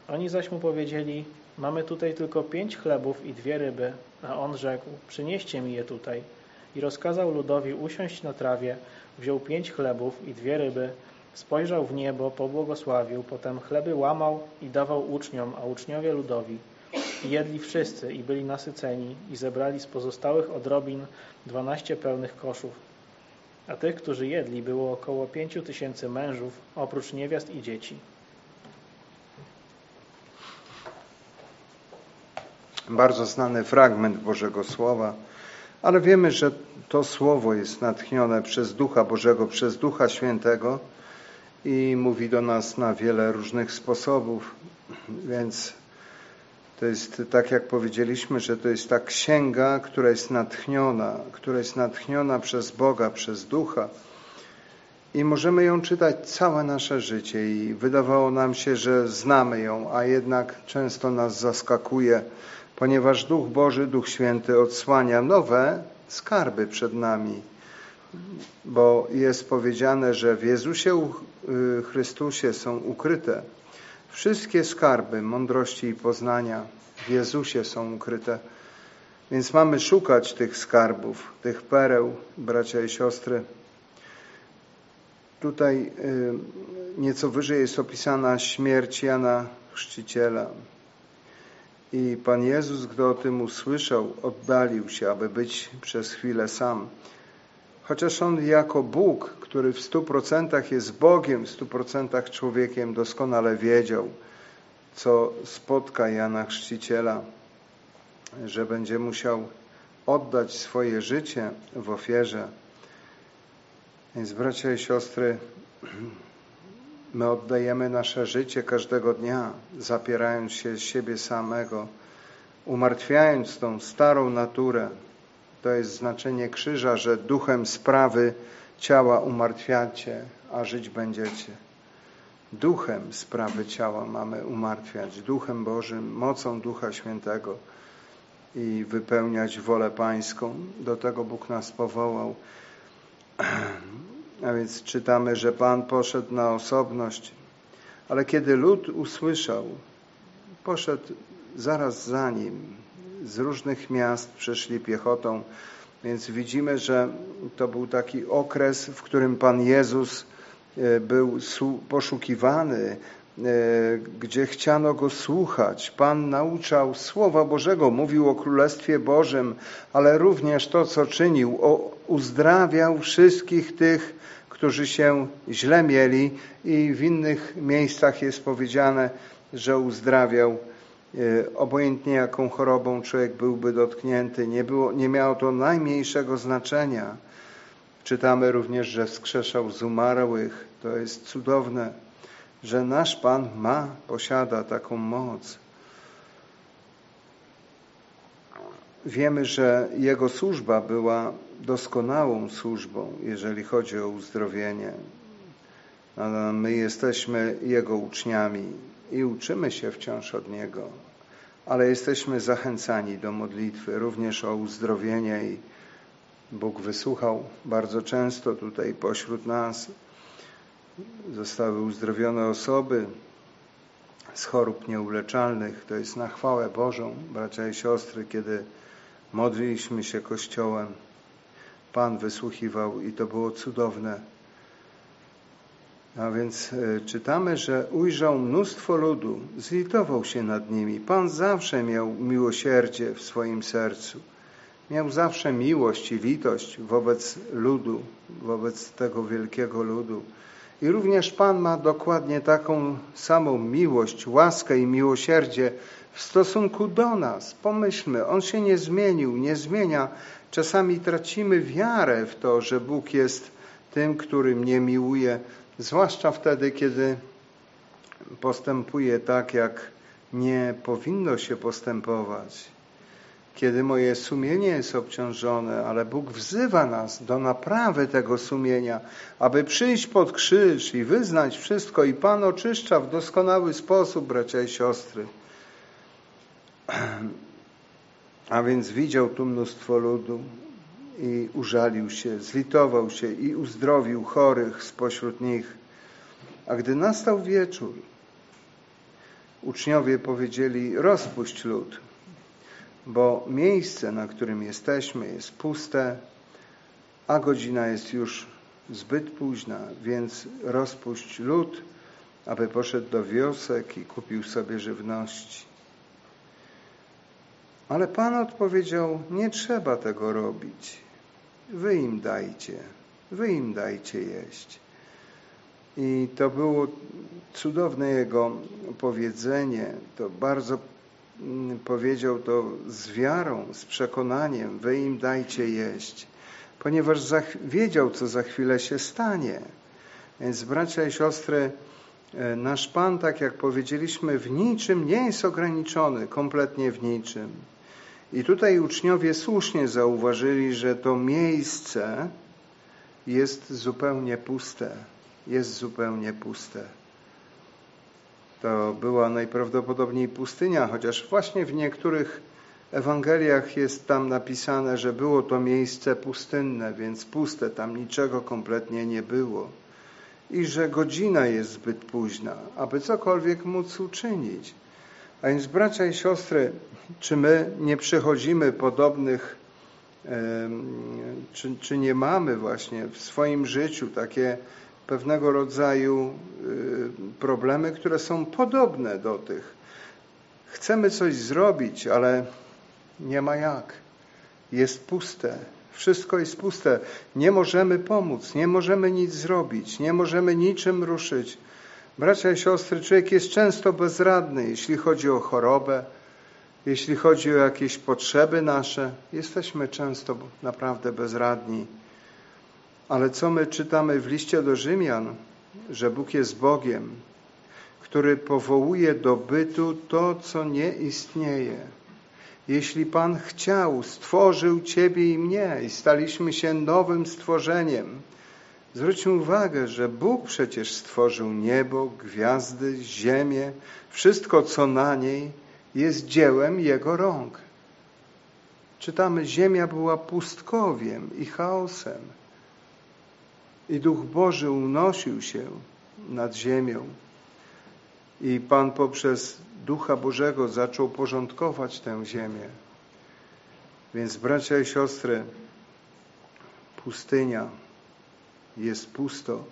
Oni zaś mu powiedzieli, mamy tutaj tylko pięć chlebów i dwie ryby. A on rzekł, przynieście mi je tutaj. I rozkazał ludowi usiąść na trawie, wziął pięć chlebów i dwie ryby, spojrzał w niebo, pobłogosławił, potem chleby łamał i dawał uczniom, a uczniowie ludowi. I jedli wszyscy i byli nasyceni i zebrali z pozostałych odrobin dwanaście pełnych koszów. A tych, którzy jedli, było około pięciu tysięcy mężów, oprócz niewiast i dzieci. Bardzo znany fragment Bożego Słowa, ale wiemy, że to Słowo jest natchnione przez Ducha Bożego, przez Ducha Świętego i mówi do nas na wiele różnych sposobów, więc to jest tak, jak powiedzieliśmy, że to jest ta księga, która jest natchniona, która jest natchniona przez Boga, przez Ducha. I możemy ją czytać całe nasze życie i wydawało nam się, że znamy ją, a jednak często nas zaskakuje, ponieważ Duch Boży, Duch Święty odsłania nowe skarby przed nami. Bo jest powiedziane, że w Jezusie y, Chrystusie są ukryte Wszystkie skarby mądrości i poznania w Jezusie są ukryte. Więc mamy szukać tych skarbów, tych pereł, bracia i siostry. Tutaj y, nieco wyżej jest opisana śmierć Jana Chrzciciela. I Pan Jezus, gdy o tym usłyszał, oddalił się, aby być przez chwilę sam. Chociaż On jako Bóg, który w stu procentach jest Bogiem, w stu procentach człowiekiem, doskonale wiedział, co spotka Jana Chrzciciela, że będzie musiał oddać swoje życie w ofierze. Więc bracia i siostry, (clears throat) my oddajemy nasze życie każdego dnia, zapierając się z siebie samego, umartwiając tą starą naturę. To jest znaczenie krzyża, że duchem sprawy ciała umartwiacie, a żyć będziecie. Duchem sprawy ciała mamy umartwiać, duchem Bożym, mocą Ducha Świętego i wypełniać wolę Pańską. Do tego Bóg nas powołał. (clears throat) A więc czytamy, że Pan poszedł na osobność, ale kiedy lud usłyszał, poszedł zaraz za nim. Z różnych miast przeszli piechotą, więc widzimy, że to był taki okres, w którym Pan Jezus e, był poszukiwany, gdzie chciano go słuchać. Pan nauczał Słowa Bożego, mówił o Królestwie Bożym, ale również to, co czynił, uzdrawiał wszystkich tych, którzy się źle mieli i w innych miejscach jest powiedziane, że uzdrawiał e, obojętnie jaką chorobą człowiek byłby dotknięty. Nie, było, nie miało to najmniejszego znaczenia. Czytamy również, że wskrzeszał z umarłych. To jest cudowne, że nasz Pan ma, posiada taką moc. Wiemy, że Jego służba była doskonałą służbą, jeżeli chodzi o uzdrowienie. My jesteśmy Jego uczniami i uczymy się wciąż od Niego, ale jesteśmy zachęcani do modlitwy również o uzdrowienie i Bóg wysłuchał bardzo często tutaj pośród nas. Zostały uzdrowione osoby z chorób nieuleczalnych. To jest na chwałę Bożą, bracia i siostry, kiedy modliliśmy się Kościołem. Pan wysłuchiwał i to było cudowne. A więc e, czytamy, że ujrzał mnóstwo ludu, zlitował się nad nimi. Pan zawsze miał miłosierdzie w swoim sercu. Miał zawsze miłość i litość wobec ludu, wobec tego wielkiego ludu. I również Pan ma dokładnie taką samą miłość, łaskę i miłosierdzie w stosunku do nas. Pomyślmy, On się nie zmienił, nie zmienia. Czasami tracimy wiarę w to, że Bóg jest tym, który mnie miłuje, zwłaszcza wtedy, kiedy postępuje tak, jak nie powinno się postępować. Kiedy moje sumienie jest obciążone, ale Bóg wzywa nas do naprawy tego sumienia, aby przyjść pod krzyż i wyznać wszystko, i Pan oczyszcza w doskonały sposób, bracia i siostry. A więc widział tu mnóstwo ludu i użalił się, zlitował się i uzdrowił chorych spośród nich. A gdy nastał wieczór, uczniowie powiedzieli: Rozpuść lud, bo miejsce, na którym jesteśmy, jest puste, a godzina jest już zbyt późna, więc rozpuść lud, aby poszedł do wiosek i kupił sobie żywności. Ale Pan odpowiedział: Nie trzeba tego robić. Wy im dajcie, wy im dajcie jeść. I to było cudowne jego powiedzenie. To bardzo powiedział to z wiarą, z przekonaniem: Wy im dajcie jeść, ponieważ wiedział, co za chwilę się stanie. Więc, bracia i siostry, e, nasz Pan, tak jak powiedzieliśmy, w niczym nie jest ograniczony, kompletnie w niczym. I tutaj uczniowie słusznie zauważyli, że to miejsce jest zupełnie puste. Jest zupełnie puste. To była najprawdopodobniej pustynia, chociaż właśnie w niektórych Ewangeliach jest tam napisane, że było to miejsce pustynne, więc puste, tam niczego kompletnie nie było. I że godzina jest zbyt późna, aby cokolwiek móc uczynić. A więc bracia i siostry, czy my nie przechodzimy podobnych, czy, czy nie mamy właśnie w swoim życiu takie pewnego rodzaju y, problemy, które są podobne do tych. Chcemy coś zrobić, ale nie ma jak. Jest puste. Wszystko jest puste. Nie możemy pomóc, nie możemy nic zrobić, nie możemy niczym ruszyć. Bracia i siostry, człowiek jest często bezradny, jeśli chodzi o chorobę, Jeśli chodzi o jakieś potrzeby nasze, jesteśmy często naprawdę bezradni. Ale co my czytamy w liście do Rzymian? Że Bóg jest Bogiem, który powołuje do bytu to, co nie istnieje. Jeśli Pan chciał, stworzył Ciebie i mnie i staliśmy się nowym stworzeniem. Zwróćmy uwagę, że Bóg przecież stworzył niebo, gwiazdy, ziemię, wszystko co na niej jest dziełem Jego rąk. Czytamy, ziemia była pustkowiem i chaosem. I Duch Boży unosił się nad ziemią. I Pan poprzez Ducha Bożego zaczął porządkować tę ziemię. Więc bracia i siostry, pustynia jest pusto.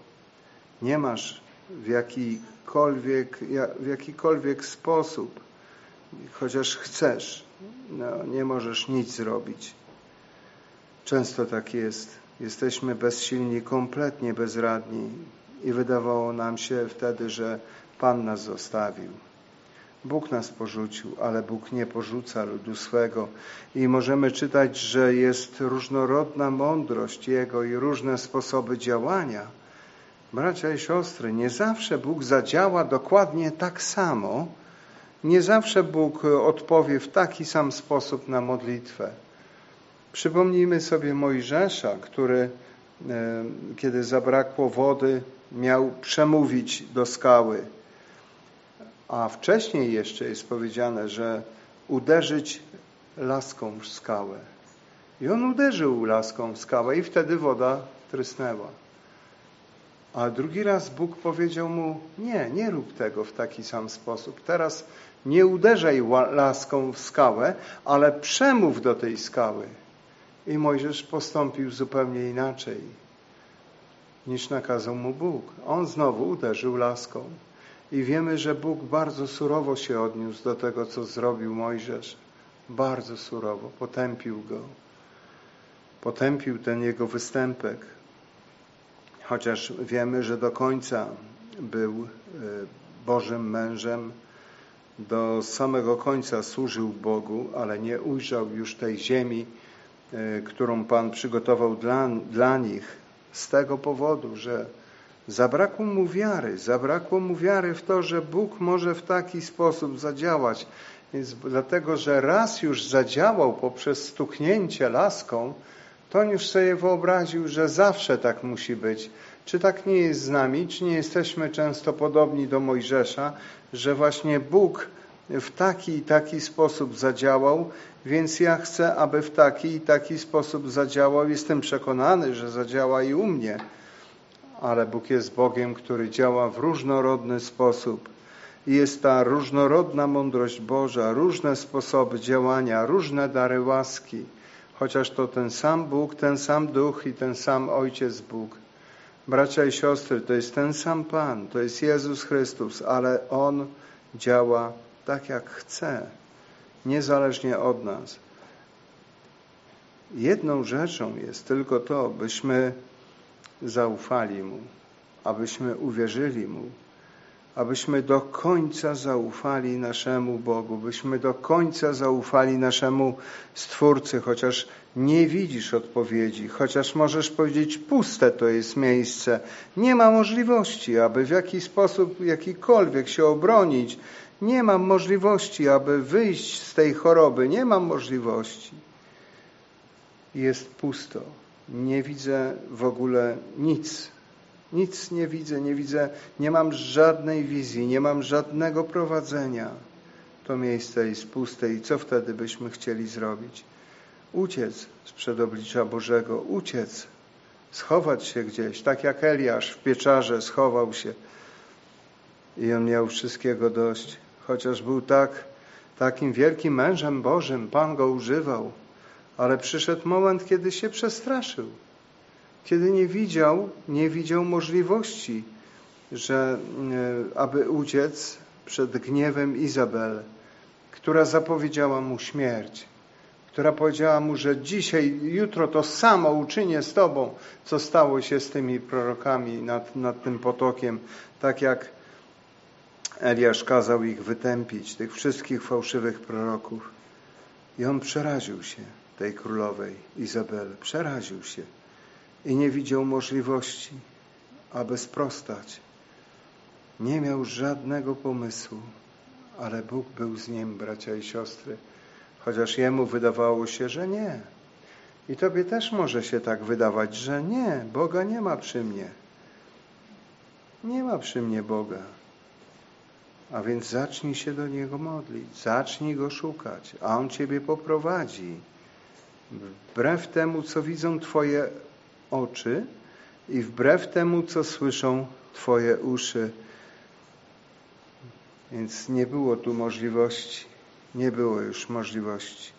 Nie masz w jakikolwiek, w jakikolwiek sposób, chociaż chcesz, no, nie możesz nic zrobić. Często tak jest. Jesteśmy bezsilni, kompletnie bezradni i wydawało nam się wtedy, że Pan nas zostawił. Bóg nas porzucił, ale Bóg nie porzuca ludu swego. I możemy czytać, że jest różnorodna mądrość Jego i różne sposoby działania. Bracia i siostry, nie zawsze Bóg zadziała dokładnie tak samo. Nie zawsze Bóg odpowie w taki sam sposób na modlitwę. Przypomnijmy sobie Mojżesza, który, e, kiedy zabrakło wody, miał przemówić do skały a wcześniej jeszcze jest powiedziane, że uderzyć laską w skałę. I on uderzył laską w skałę i wtedy woda trysnęła. A drugi raz Bóg powiedział mu, nie, nie rób tego w taki sam sposób. Teraz nie uderzaj laską w skałę, ale przemów do tej skały. I Mojżesz postąpił zupełnie inaczej niż nakazał mu Bóg. On znowu uderzył laską. I wiemy, że Bóg bardzo surowo się odniósł do tego, co zrobił Mojżesz. Bardzo surowo. Potępił go. Potępił ten jego występek. Chociaż wiemy, że do końca był e, Bożym mężem, do samego końca służył Bogu, ale nie ujrzał już tej ziemi, którą Pan przygotował dla, dla nich z tego powodu, że Zabrakło mu wiary, zabrakło mu wiary w to, że Bóg może w taki sposób zadziałać. Więc dlatego, że raz już zadziałał poprzez stuknięcie laską, to on już sobie wyobraził, że zawsze tak musi być. Czy tak nie jest z nami? Czy nie jesteśmy często podobni do Mojżesza, że właśnie Bóg w taki i taki sposób zadziałał, więc ja chcę, aby w taki i taki sposób zadziałał. Jestem przekonany, że zadziała i u mnie ale Bóg jest Bogiem, który działa w różnorodny sposób. Jest ta różnorodna mądrość Boża, różne sposoby działania, różne dary łaski, chociaż to ten sam Bóg, ten sam Duch i ten sam Ojciec Bóg. Bracia i siostry, to jest ten sam Pan, to jest Jezus Chrystus, ale On działa tak, jak chce, niezależnie od nas. Jedną rzeczą jest tylko to, byśmy zaufali Mu, abyśmy uwierzyli Mu, abyśmy do końca zaufali naszemu Bogu, byśmy do końca zaufali naszemu Stwórcy, chociaż nie widzisz odpowiedzi, chociaż możesz powiedzieć, puste to jest miejsce, nie ma możliwości, aby w jakiś sposób jakikolwiek się obronić, nie mam możliwości, aby wyjść z tej choroby, nie mam możliwości. Jest pusto nie widzę w ogóle nic. Nic nie widzę, nie widzę, nie mam żadnej wizji, nie mam żadnego prowadzenia. To miejsce jest puste i co wtedy byśmy chcieli zrobić? Uciec sprzed oblicza Bożego, uciec, schować się gdzieś, tak jak Eliasz w pieczarze schował się i on miał wszystkiego dość. Chociaż był tak, takim wielkim mężem Bożym, Pan go używał, ale przyszedł moment, kiedy się przestraszył. Kiedy nie widział, nie widział możliwości, że e, aby uciec przed gniewem Izabel, która zapowiedziała mu śmierć, która powiedziała mu, że dzisiaj, jutro to samo uczynię z tobą, co stało się z tymi prorokami nad, nad tym potokiem, tak jak Eliasz kazał ich wytępić, tych wszystkich fałszywych proroków. I on przeraził się tej królowej Izabel, przeraził się i nie widział możliwości, aby sprostać. Nie miał żadnego pomysłu, ale Bóg był z nim, bracia i siostry, chociaż jemu wydawało się, że nie. I tobie też może się tak wydawać, że nie, Boga nie ma przy mnie. Nie ma przy mnie Boga. A więc zacznij się do Niego modlić, zacznij Go szukać, a On Ciebie poprowadzi. Wbrew temu, co widzą Twoje oczy i wbrew temu, co słyszą Twoje uszy. Więc nie było tu możliwości, nie było już możliwości.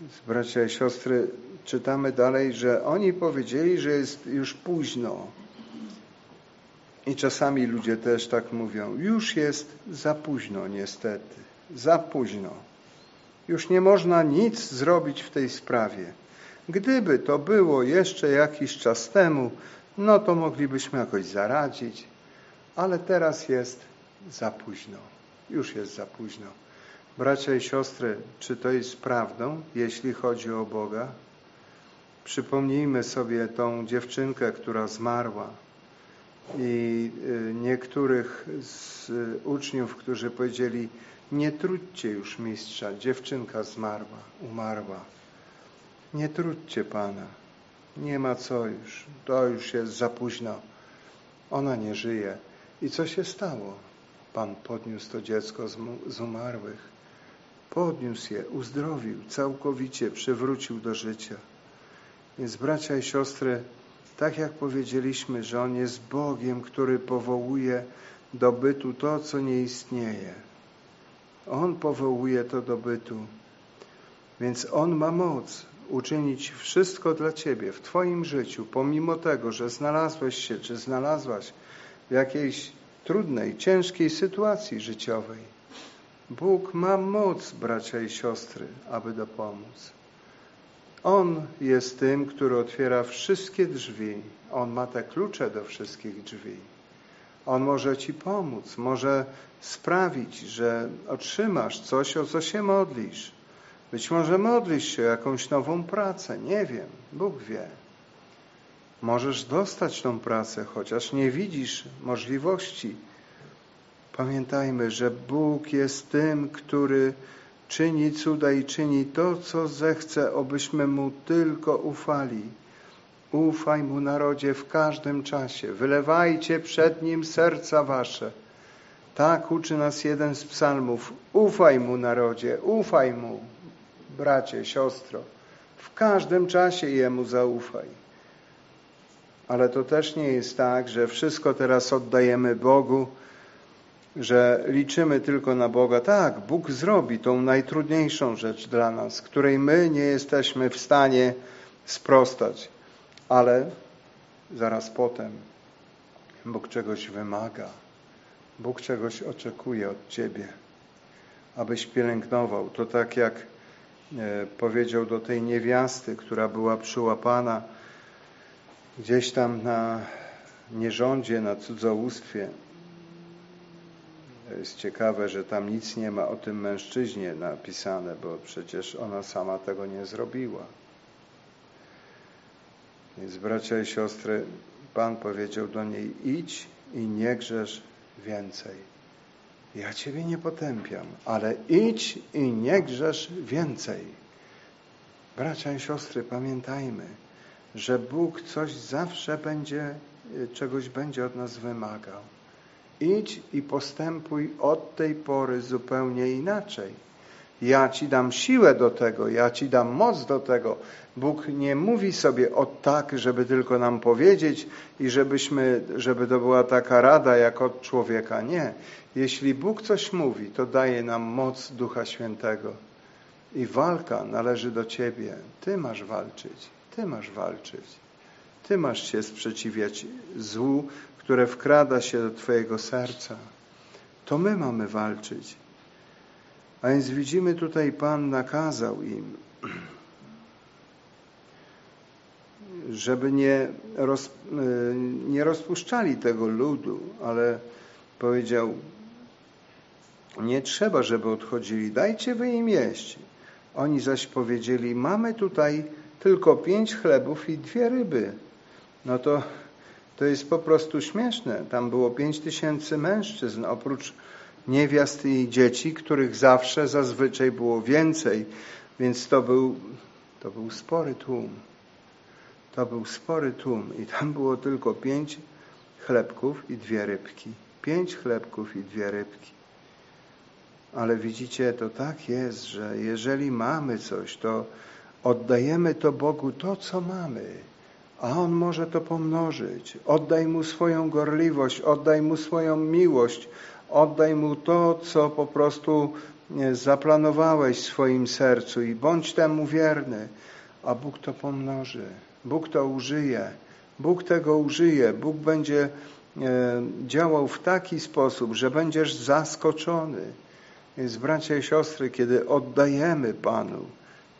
Więc bracia i siostry, czytamy dalej, że oni powiedzieli, że jest już późno. I czasami ludzie też tak mówią. Już jest za późno, niestety. Za późno. Już nie można nic zrobić w tej sprawie. Gdyby to było jeszcze jakiś czas temu, no to moglibyśmy jakoś zaradzić, ale teraz jest za późno. Już jest za późno. Bracia i siostry, czy to jest prawdą, jeśli chodzi o Boga? Przypomnijmy sobie tą dziewczynkę, która zmarła i y, niektórych z uczniów, którzy powiedzieli, nie trudźcie już mistrza, dziewczynka zmarła, umarła. Nie trudźcie Pana, nie ma co już, to już jest za późno. Ona nie żyje. I co się stało? Pan podniósł to dziecko z umarłych. Podniósł je, uzdrowił, całkowicie przywrócił do życia. Więc bracia i siostry, tak jak powiedzieliśmy, że On jest Bogiem, który powołuje do bytu to, co nie istnieje. On powołuje to do bytu. Więc On ma moc uczynić wszystko dla Ciebie w Twoim życiu, pomimo tego, że znalazłeś się, czy znalazłaś w jakiejś trudnej, ciężkiej sytuacji życiowej. Bóg ma moc, bracia i siostry, aby dopomóc. On jest tym, który otwiera wszystkie drzwi. On ma te klucze do wszystkich drzwi. On może Ci pomóc, może sprawić, że otrzymasz coś, o co się modlisz. Być może modlisz się o jakąś nową pracę, nie wiem, Bóg wie. Możesz dostać tą pracę, chociaż nie widzisz możliwości. Pamiętajmy, że Bóg jest tym, który czyni cuda i czyni to, co zechce, obyśmy Mu tylko ufali. Ufaj Mu, narodzie, w każdym czasie. Wylewajcie przed Nim serca wasze. Tak uczy nas jeden z psalmów. Ufaj Mu, narodzie, ufaj Mu, bracie, siostro. W każdym czasie Jemu zaufaj. Ale to też nie jest tak, że wszystko teraz oddajemy Bogu, że liczymy tylko na Boga. Tak, Bóg zrobi tą najtrudniejszą rzecz dla nas, której my nie jesteśmy w stanie sprostać. Ale zaraz potem Bóg czegoś wymaga. Bóg czegoś oczekuje od Ciebie, abyś pielęgnował. To tak jak e, powiedział do tej niewiasty, która była przyłapana gdzieś tam na nierządzie, na cudzołóstwie. Jest ciekawe, że tam nic nie ma o tym mężczyźnie napisane, bo przecież ona sama tego nie zrobiła. Więc bracia i siostry, Pan powiedział do niej, idź i nie grzesz więcej. Ja Ciebie nie potępiam, ale idź i nie grzesz więcej. Bracia i siostry, pamiętajmy, że Bóg coś zawsze będzie, czegoś będzie od nas wymagał. Idź i postępuj od tej pory zupełnie inaczej. Ja Ci dam siłę do tego, ja Ci dam moc do tego. Bóg nie mówi sobie o tak, żeby tylko nam powiedzieć i żebyśmy, żeby to była taka rada jak od człowieka. Nie. Jeśli Bóg coś mówi, to daje nam moc Ducha Świętego. I walka należy do Ciebie. Ty masz walczyć. Ty masz walczyć. Ty masz się sprzeciwiać złu, które wkrada się do Twojego serca. To my mamy walczyć. A więc widzimy tutaj, Pan nakazał im, żeby nie, roz, e, nie rozpuszczali tego ludu, ale powiedział, nie trzeba, żeby odchodzili, dajcie wy im jeść. Oni zaś powiedzieli, mamy tutaj tylko pięć chlebów i dwie ryby. No to, to jest po prostu śmieszne. Tam było pięć tysięcy mężczyzn, oprócz niewiast i dzieci, których zawsze, zazwyczaj było więcej. Więc to był, to był spory tłum. To był spory tłum i tam było tylko pięć chlebków i dwie rybki. Pięć chlebków i dwie rybki. Ale widzicie, to tak jest, że jeżeli mamy coś, to oddajemy to Bogu to, co mamy, a On może to pomnożyć. Oddaj Mu swoją gorliwość, oddaj Mu swoją miłość, oddaj Mu to, co po prostu zaplanowałeś w swoim sercu i bądź temu wierny, a Bóg to pomnoży. Bóg to użyje. Bóg tego użyje. Bóg będzie e, działał w taki sposób, że będziesz zaskoczony. Więc bracia i siostry, kiedy oddajemy Panu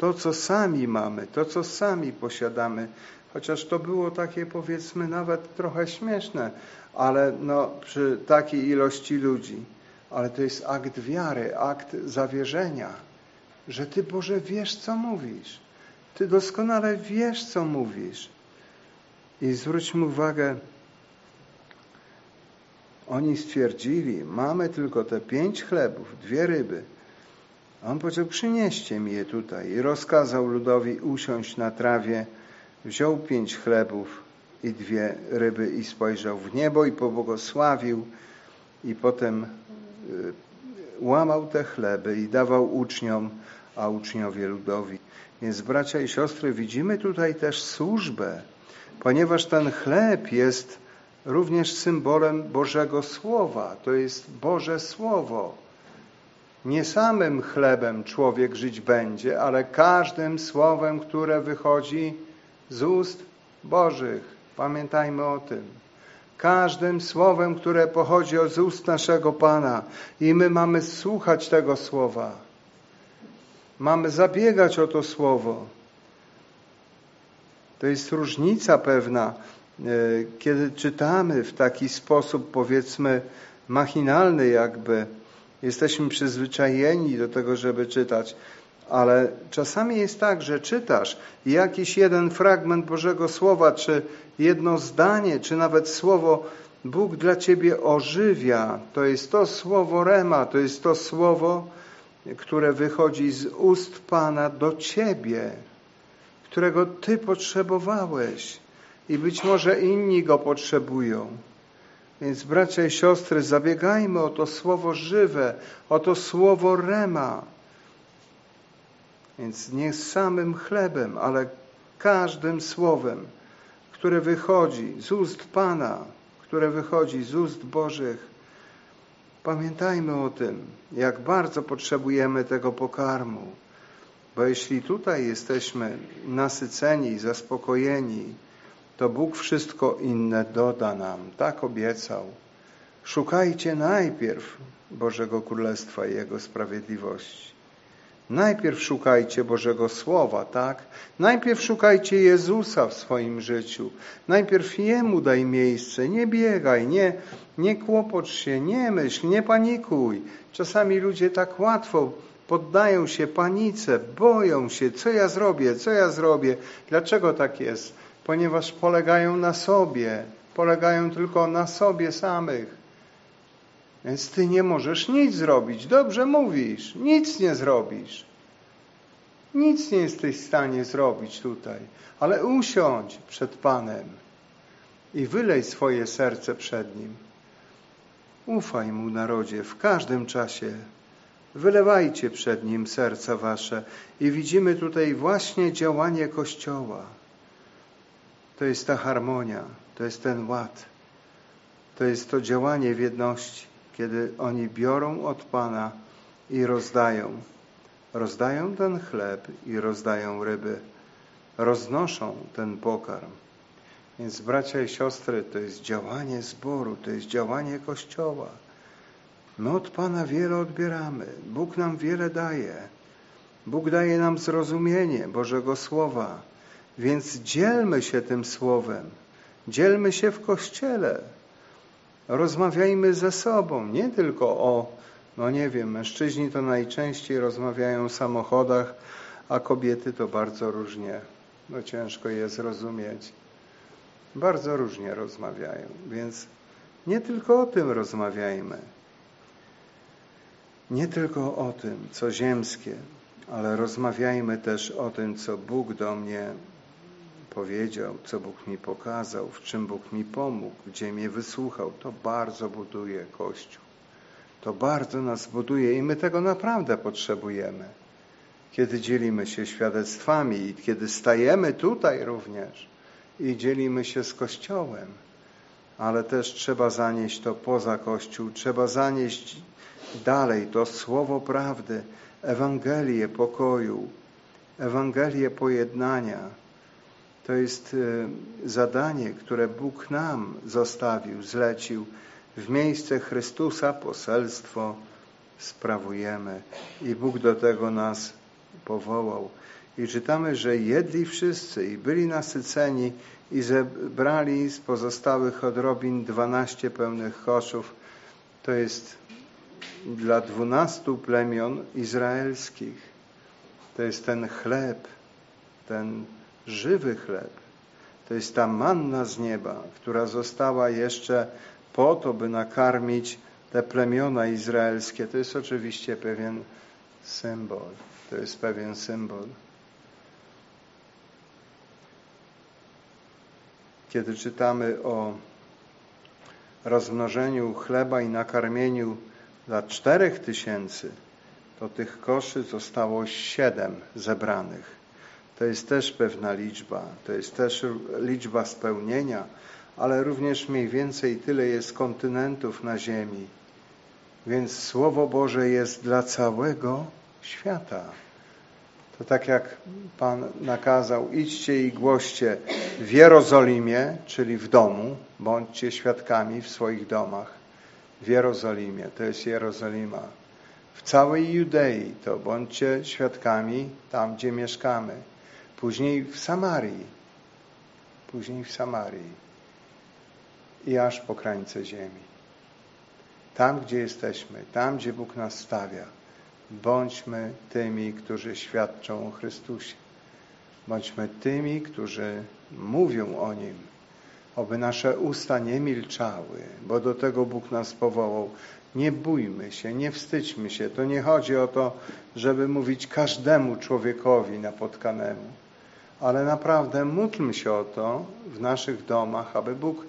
to, co sami mamy, to, co sami posiadamy, chociaż to było takie powiedzmy nawet trochę śmieszne, ale no, przy takiej ilości ludzi, ale to jest akt wiary, akt zawierzenia, że Ty Boże wiesz, co mówisz. Ty doskonale wiesz, co mówisz. I zwróćmy uwagę, oni stwierdzili, mamy tylko te pięć chlebów, dwie ryby. A on powiedział, przynieście mi je tutaj. I rozkazał ludowi usiąść na trawie, wziął pięć chlebów i dwie ryby i spojrzał w niebo i pobłogosławił i potem y, łamał te chleby i dawał uczniom, a uczniowie ludowi. Więc bracia i siostry, widzimy tutaj też służbę, ponieważ ten chleb jest również symbolem Bożego Słowa. To jest Boże Słowo. Nie samym chlebem człowiek żyć będzie, ale każdym słowem, które wychodzi z ust Bożych. Pamiętajmy o tym. Każdym słowem, które pochodzi z ust naszego Pana. I my mamy słuchać tego słowa. Mamy zabiegać o to słowo. To jest różnica pewna, e, kiedy czytamy w taki sposób, powiedzmy, machinalny, jakby. Jesteśmy przyzwyczajeni do tego, żeby czytać, ale czasami jest tak, że czytasz jakiś jeden fragment Bożego Słowa, czy jedno zdanie, czy nawet słowo Bóg dla ciebie ożywia. To jest to słowo Rema, to jest to słowo, które wychodzi z ust Pana do ciebie, którego ty potrzebowałeś i być może inni go potrzebują. Więc bracia i siostry, zabiegajmy o to słowo żywe, o to słowo rema. Więc nie samym chlebem, ale każdym słowem, które wychodzi z ust Pana, które wychodzi z ust Bożych. Pamiętajmy o tym, jak bardzo potrzebujemy tego pokarmu. Bo jeśli tutaj jesteśmy nasyceni, zaspokojeni, to Bóg wszystko inne doda nam. Tak obiecał. Szukajcie najpierw Bożego Królestwa i Jego sprawiedliwości. Najpierw szukajcie Bożego Słowa, tak? Najpierw szukajcie Jezusa w swoim życiu. Najpierw Jemu daj miejsce. Nie biegaj, nie, nie kłopocz się, nie myśl, nie panikuj. Czasami ludzie tak łatwo poddają się panice, boją się, co ja zrobię, co ja zrobię. Dlaczego tak jest? Ponieważ polegają na sobie, polegają tylko na sobie samych. Więc ty nie możesz nic zrobić. Dobrze mówisz, nic nie zrobisz. Nic nie jesteś w stanie zrobić tutaj, ale usiądź przed Panem i wylej swoje serce przed Nim. Ufaj Mu, narodzie, w każdym czasie. Wylewajcie przed Nim serca wasze i widzimy tutaj właśnie działanie Kościoła. To jest ta harmonia, to jest ten ład, to jest to działanie w jedności, kiedy oni biorą od Pana i rozdają. Rozdają ten chleb i rozdają ryby. Roznoszą ten pokarm. Więc bracia i siostry, to jest działanie zboru, to jest działanie Kościoła. My od Pana wiele odbieramy. Bóg nam wiele daje. Bóg daje nam zrozumienie Bożego Słowa. Więc dzielmy się tym Słowem. Dzielmy się w Kościele. Rozmawiajmy ze sobą, nie tylko o, no nie wiem, mężczyźni to najczęściej rozmawiają o samochodach, a kobiety to bardzo różnie, no ciężko je zrozumieć. Bardzo różnie rozmawiają, więc nie tylko o tym rozmawiajmy. Nie tylko o tym, co ziemskie, ale rozmawiajmy też o tym, co Bóg do mnie powiedział, co Bóg mi pokazał, w czym Bóg mi pomógł, gdzie mnie wysłuchał. To bardzo buduje Kościół. To bardzo nas buduje i my tego naprawdę potrzebujemy. Kiedy dzielimy się świadectwami i kiedy stajemy tutaj również i dzielimy się z Kościołem, ale też trzeba zanieść to poza Kościół, trzeba zanieść dalej to słowo prawdy, Ewangelię pokoju, Ewangelię pojednania. To jest e, zadanie, które Bóg nam zostawił, zlecił. W miejsce Chrystusa poselstwo sprawujemy i Bóg do tego nas powołał. I czytamy, że jedli wszyscy i byli nasyceni i zebrali z pozostałych odrobin dwanaście pełnych koszów. To jest dla dwunastu plemion izraelskich. To jest ten chleb, ten żywy chleb. To jest ta manna z nieba, która została jeszcze po to, by nakarmić te plemiona izraelskie. To jest oczywiście pewien symbol. To jest pewien symbol. Kiedy czytamy o rozmnożeniu chleba i nakarmieniu dla czterech tysięcy, to tych koszy zostało siedem zebranych. To jest też pewna liczba, to jest też liczba spełnienia, ale również mniej więcej tyle jest kontynentów na ziemi. Więc Słowo Boże jest dla całego świata. To tak jak Pan nakazał, idźcie i głoście w Jerozolimie, czyli w domu, bądźcie świadkami w swoich domach. W Jerozolimie, to jest Jerozolima. W całej Judei to bądźcie świadkami tam, gdzie mieszkamy. Później w Samarii. Później w Samarii. I aż po krańce ziemi. Tam, gdzie jesteśmy, tam, gdzie Bóg nas stawia Bądźmy tymi, którzy świadczą o Chrystusie. Bądźmy tymi, którzy mówią o Nim. Oby nasze usta nie milczały, bo do tego Bóg nas powołał. Nie bójmy się, nie wstydźmy się. To nie chodzi o to, żeby mówić każdemu człowiekowi napotkanemu, ale naprawdę módlmy się o to w naszych domach, aby Bóg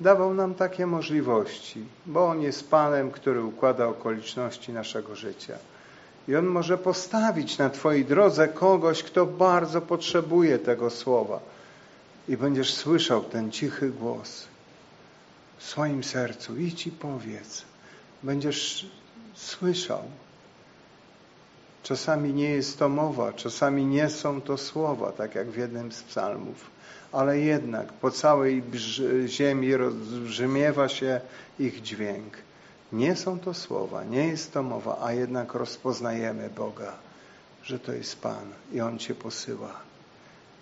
dawał nam takie możliwości, bo On jest Panem, który układa okoliczności naszego życia. I On może postawić na Twojej drodze kogoś, kto bardzo potrzebuje tego słowa. I będziesz słyszał ten cichy głos w swoim sercu. Idź i powiedz. Będziesz słyszał. Czasami nie jest to mowa, czasami nie są to słowa, tak jak w jednym z psalmów. Ale jednak po całej ziemi rozbrzmiewa się ich dźwięk. Nie są to słowa, nie jest to mowa, a jednak rozpoznajemy Boga, że to jest Pan i On Cię posyła.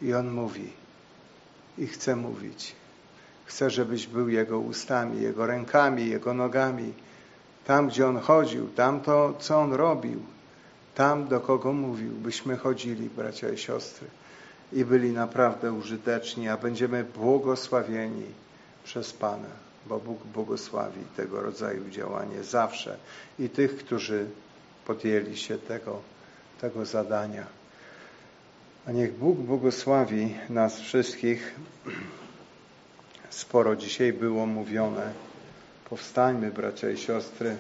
I On mówi i chce mówić. Chce, żebyś był Jego ustami, Jego rękami, Jego nogami. Tam, gdzie On chodził, tam to, co On robił, tam, do kogo mówił, byśmy chodzili, bracia i siostry, i byli naprawdę użyteczni, a będziemy błogosławieni przez Pana bo Bóg błogosławi tego rodzaju działanie zawsze i tych, którzy podjęli się tego, tego zadania. A niech Bóg błogosławi nas wszystkich. Sporo dzisiaj było mówione. Powstańmy, bracia i siostry.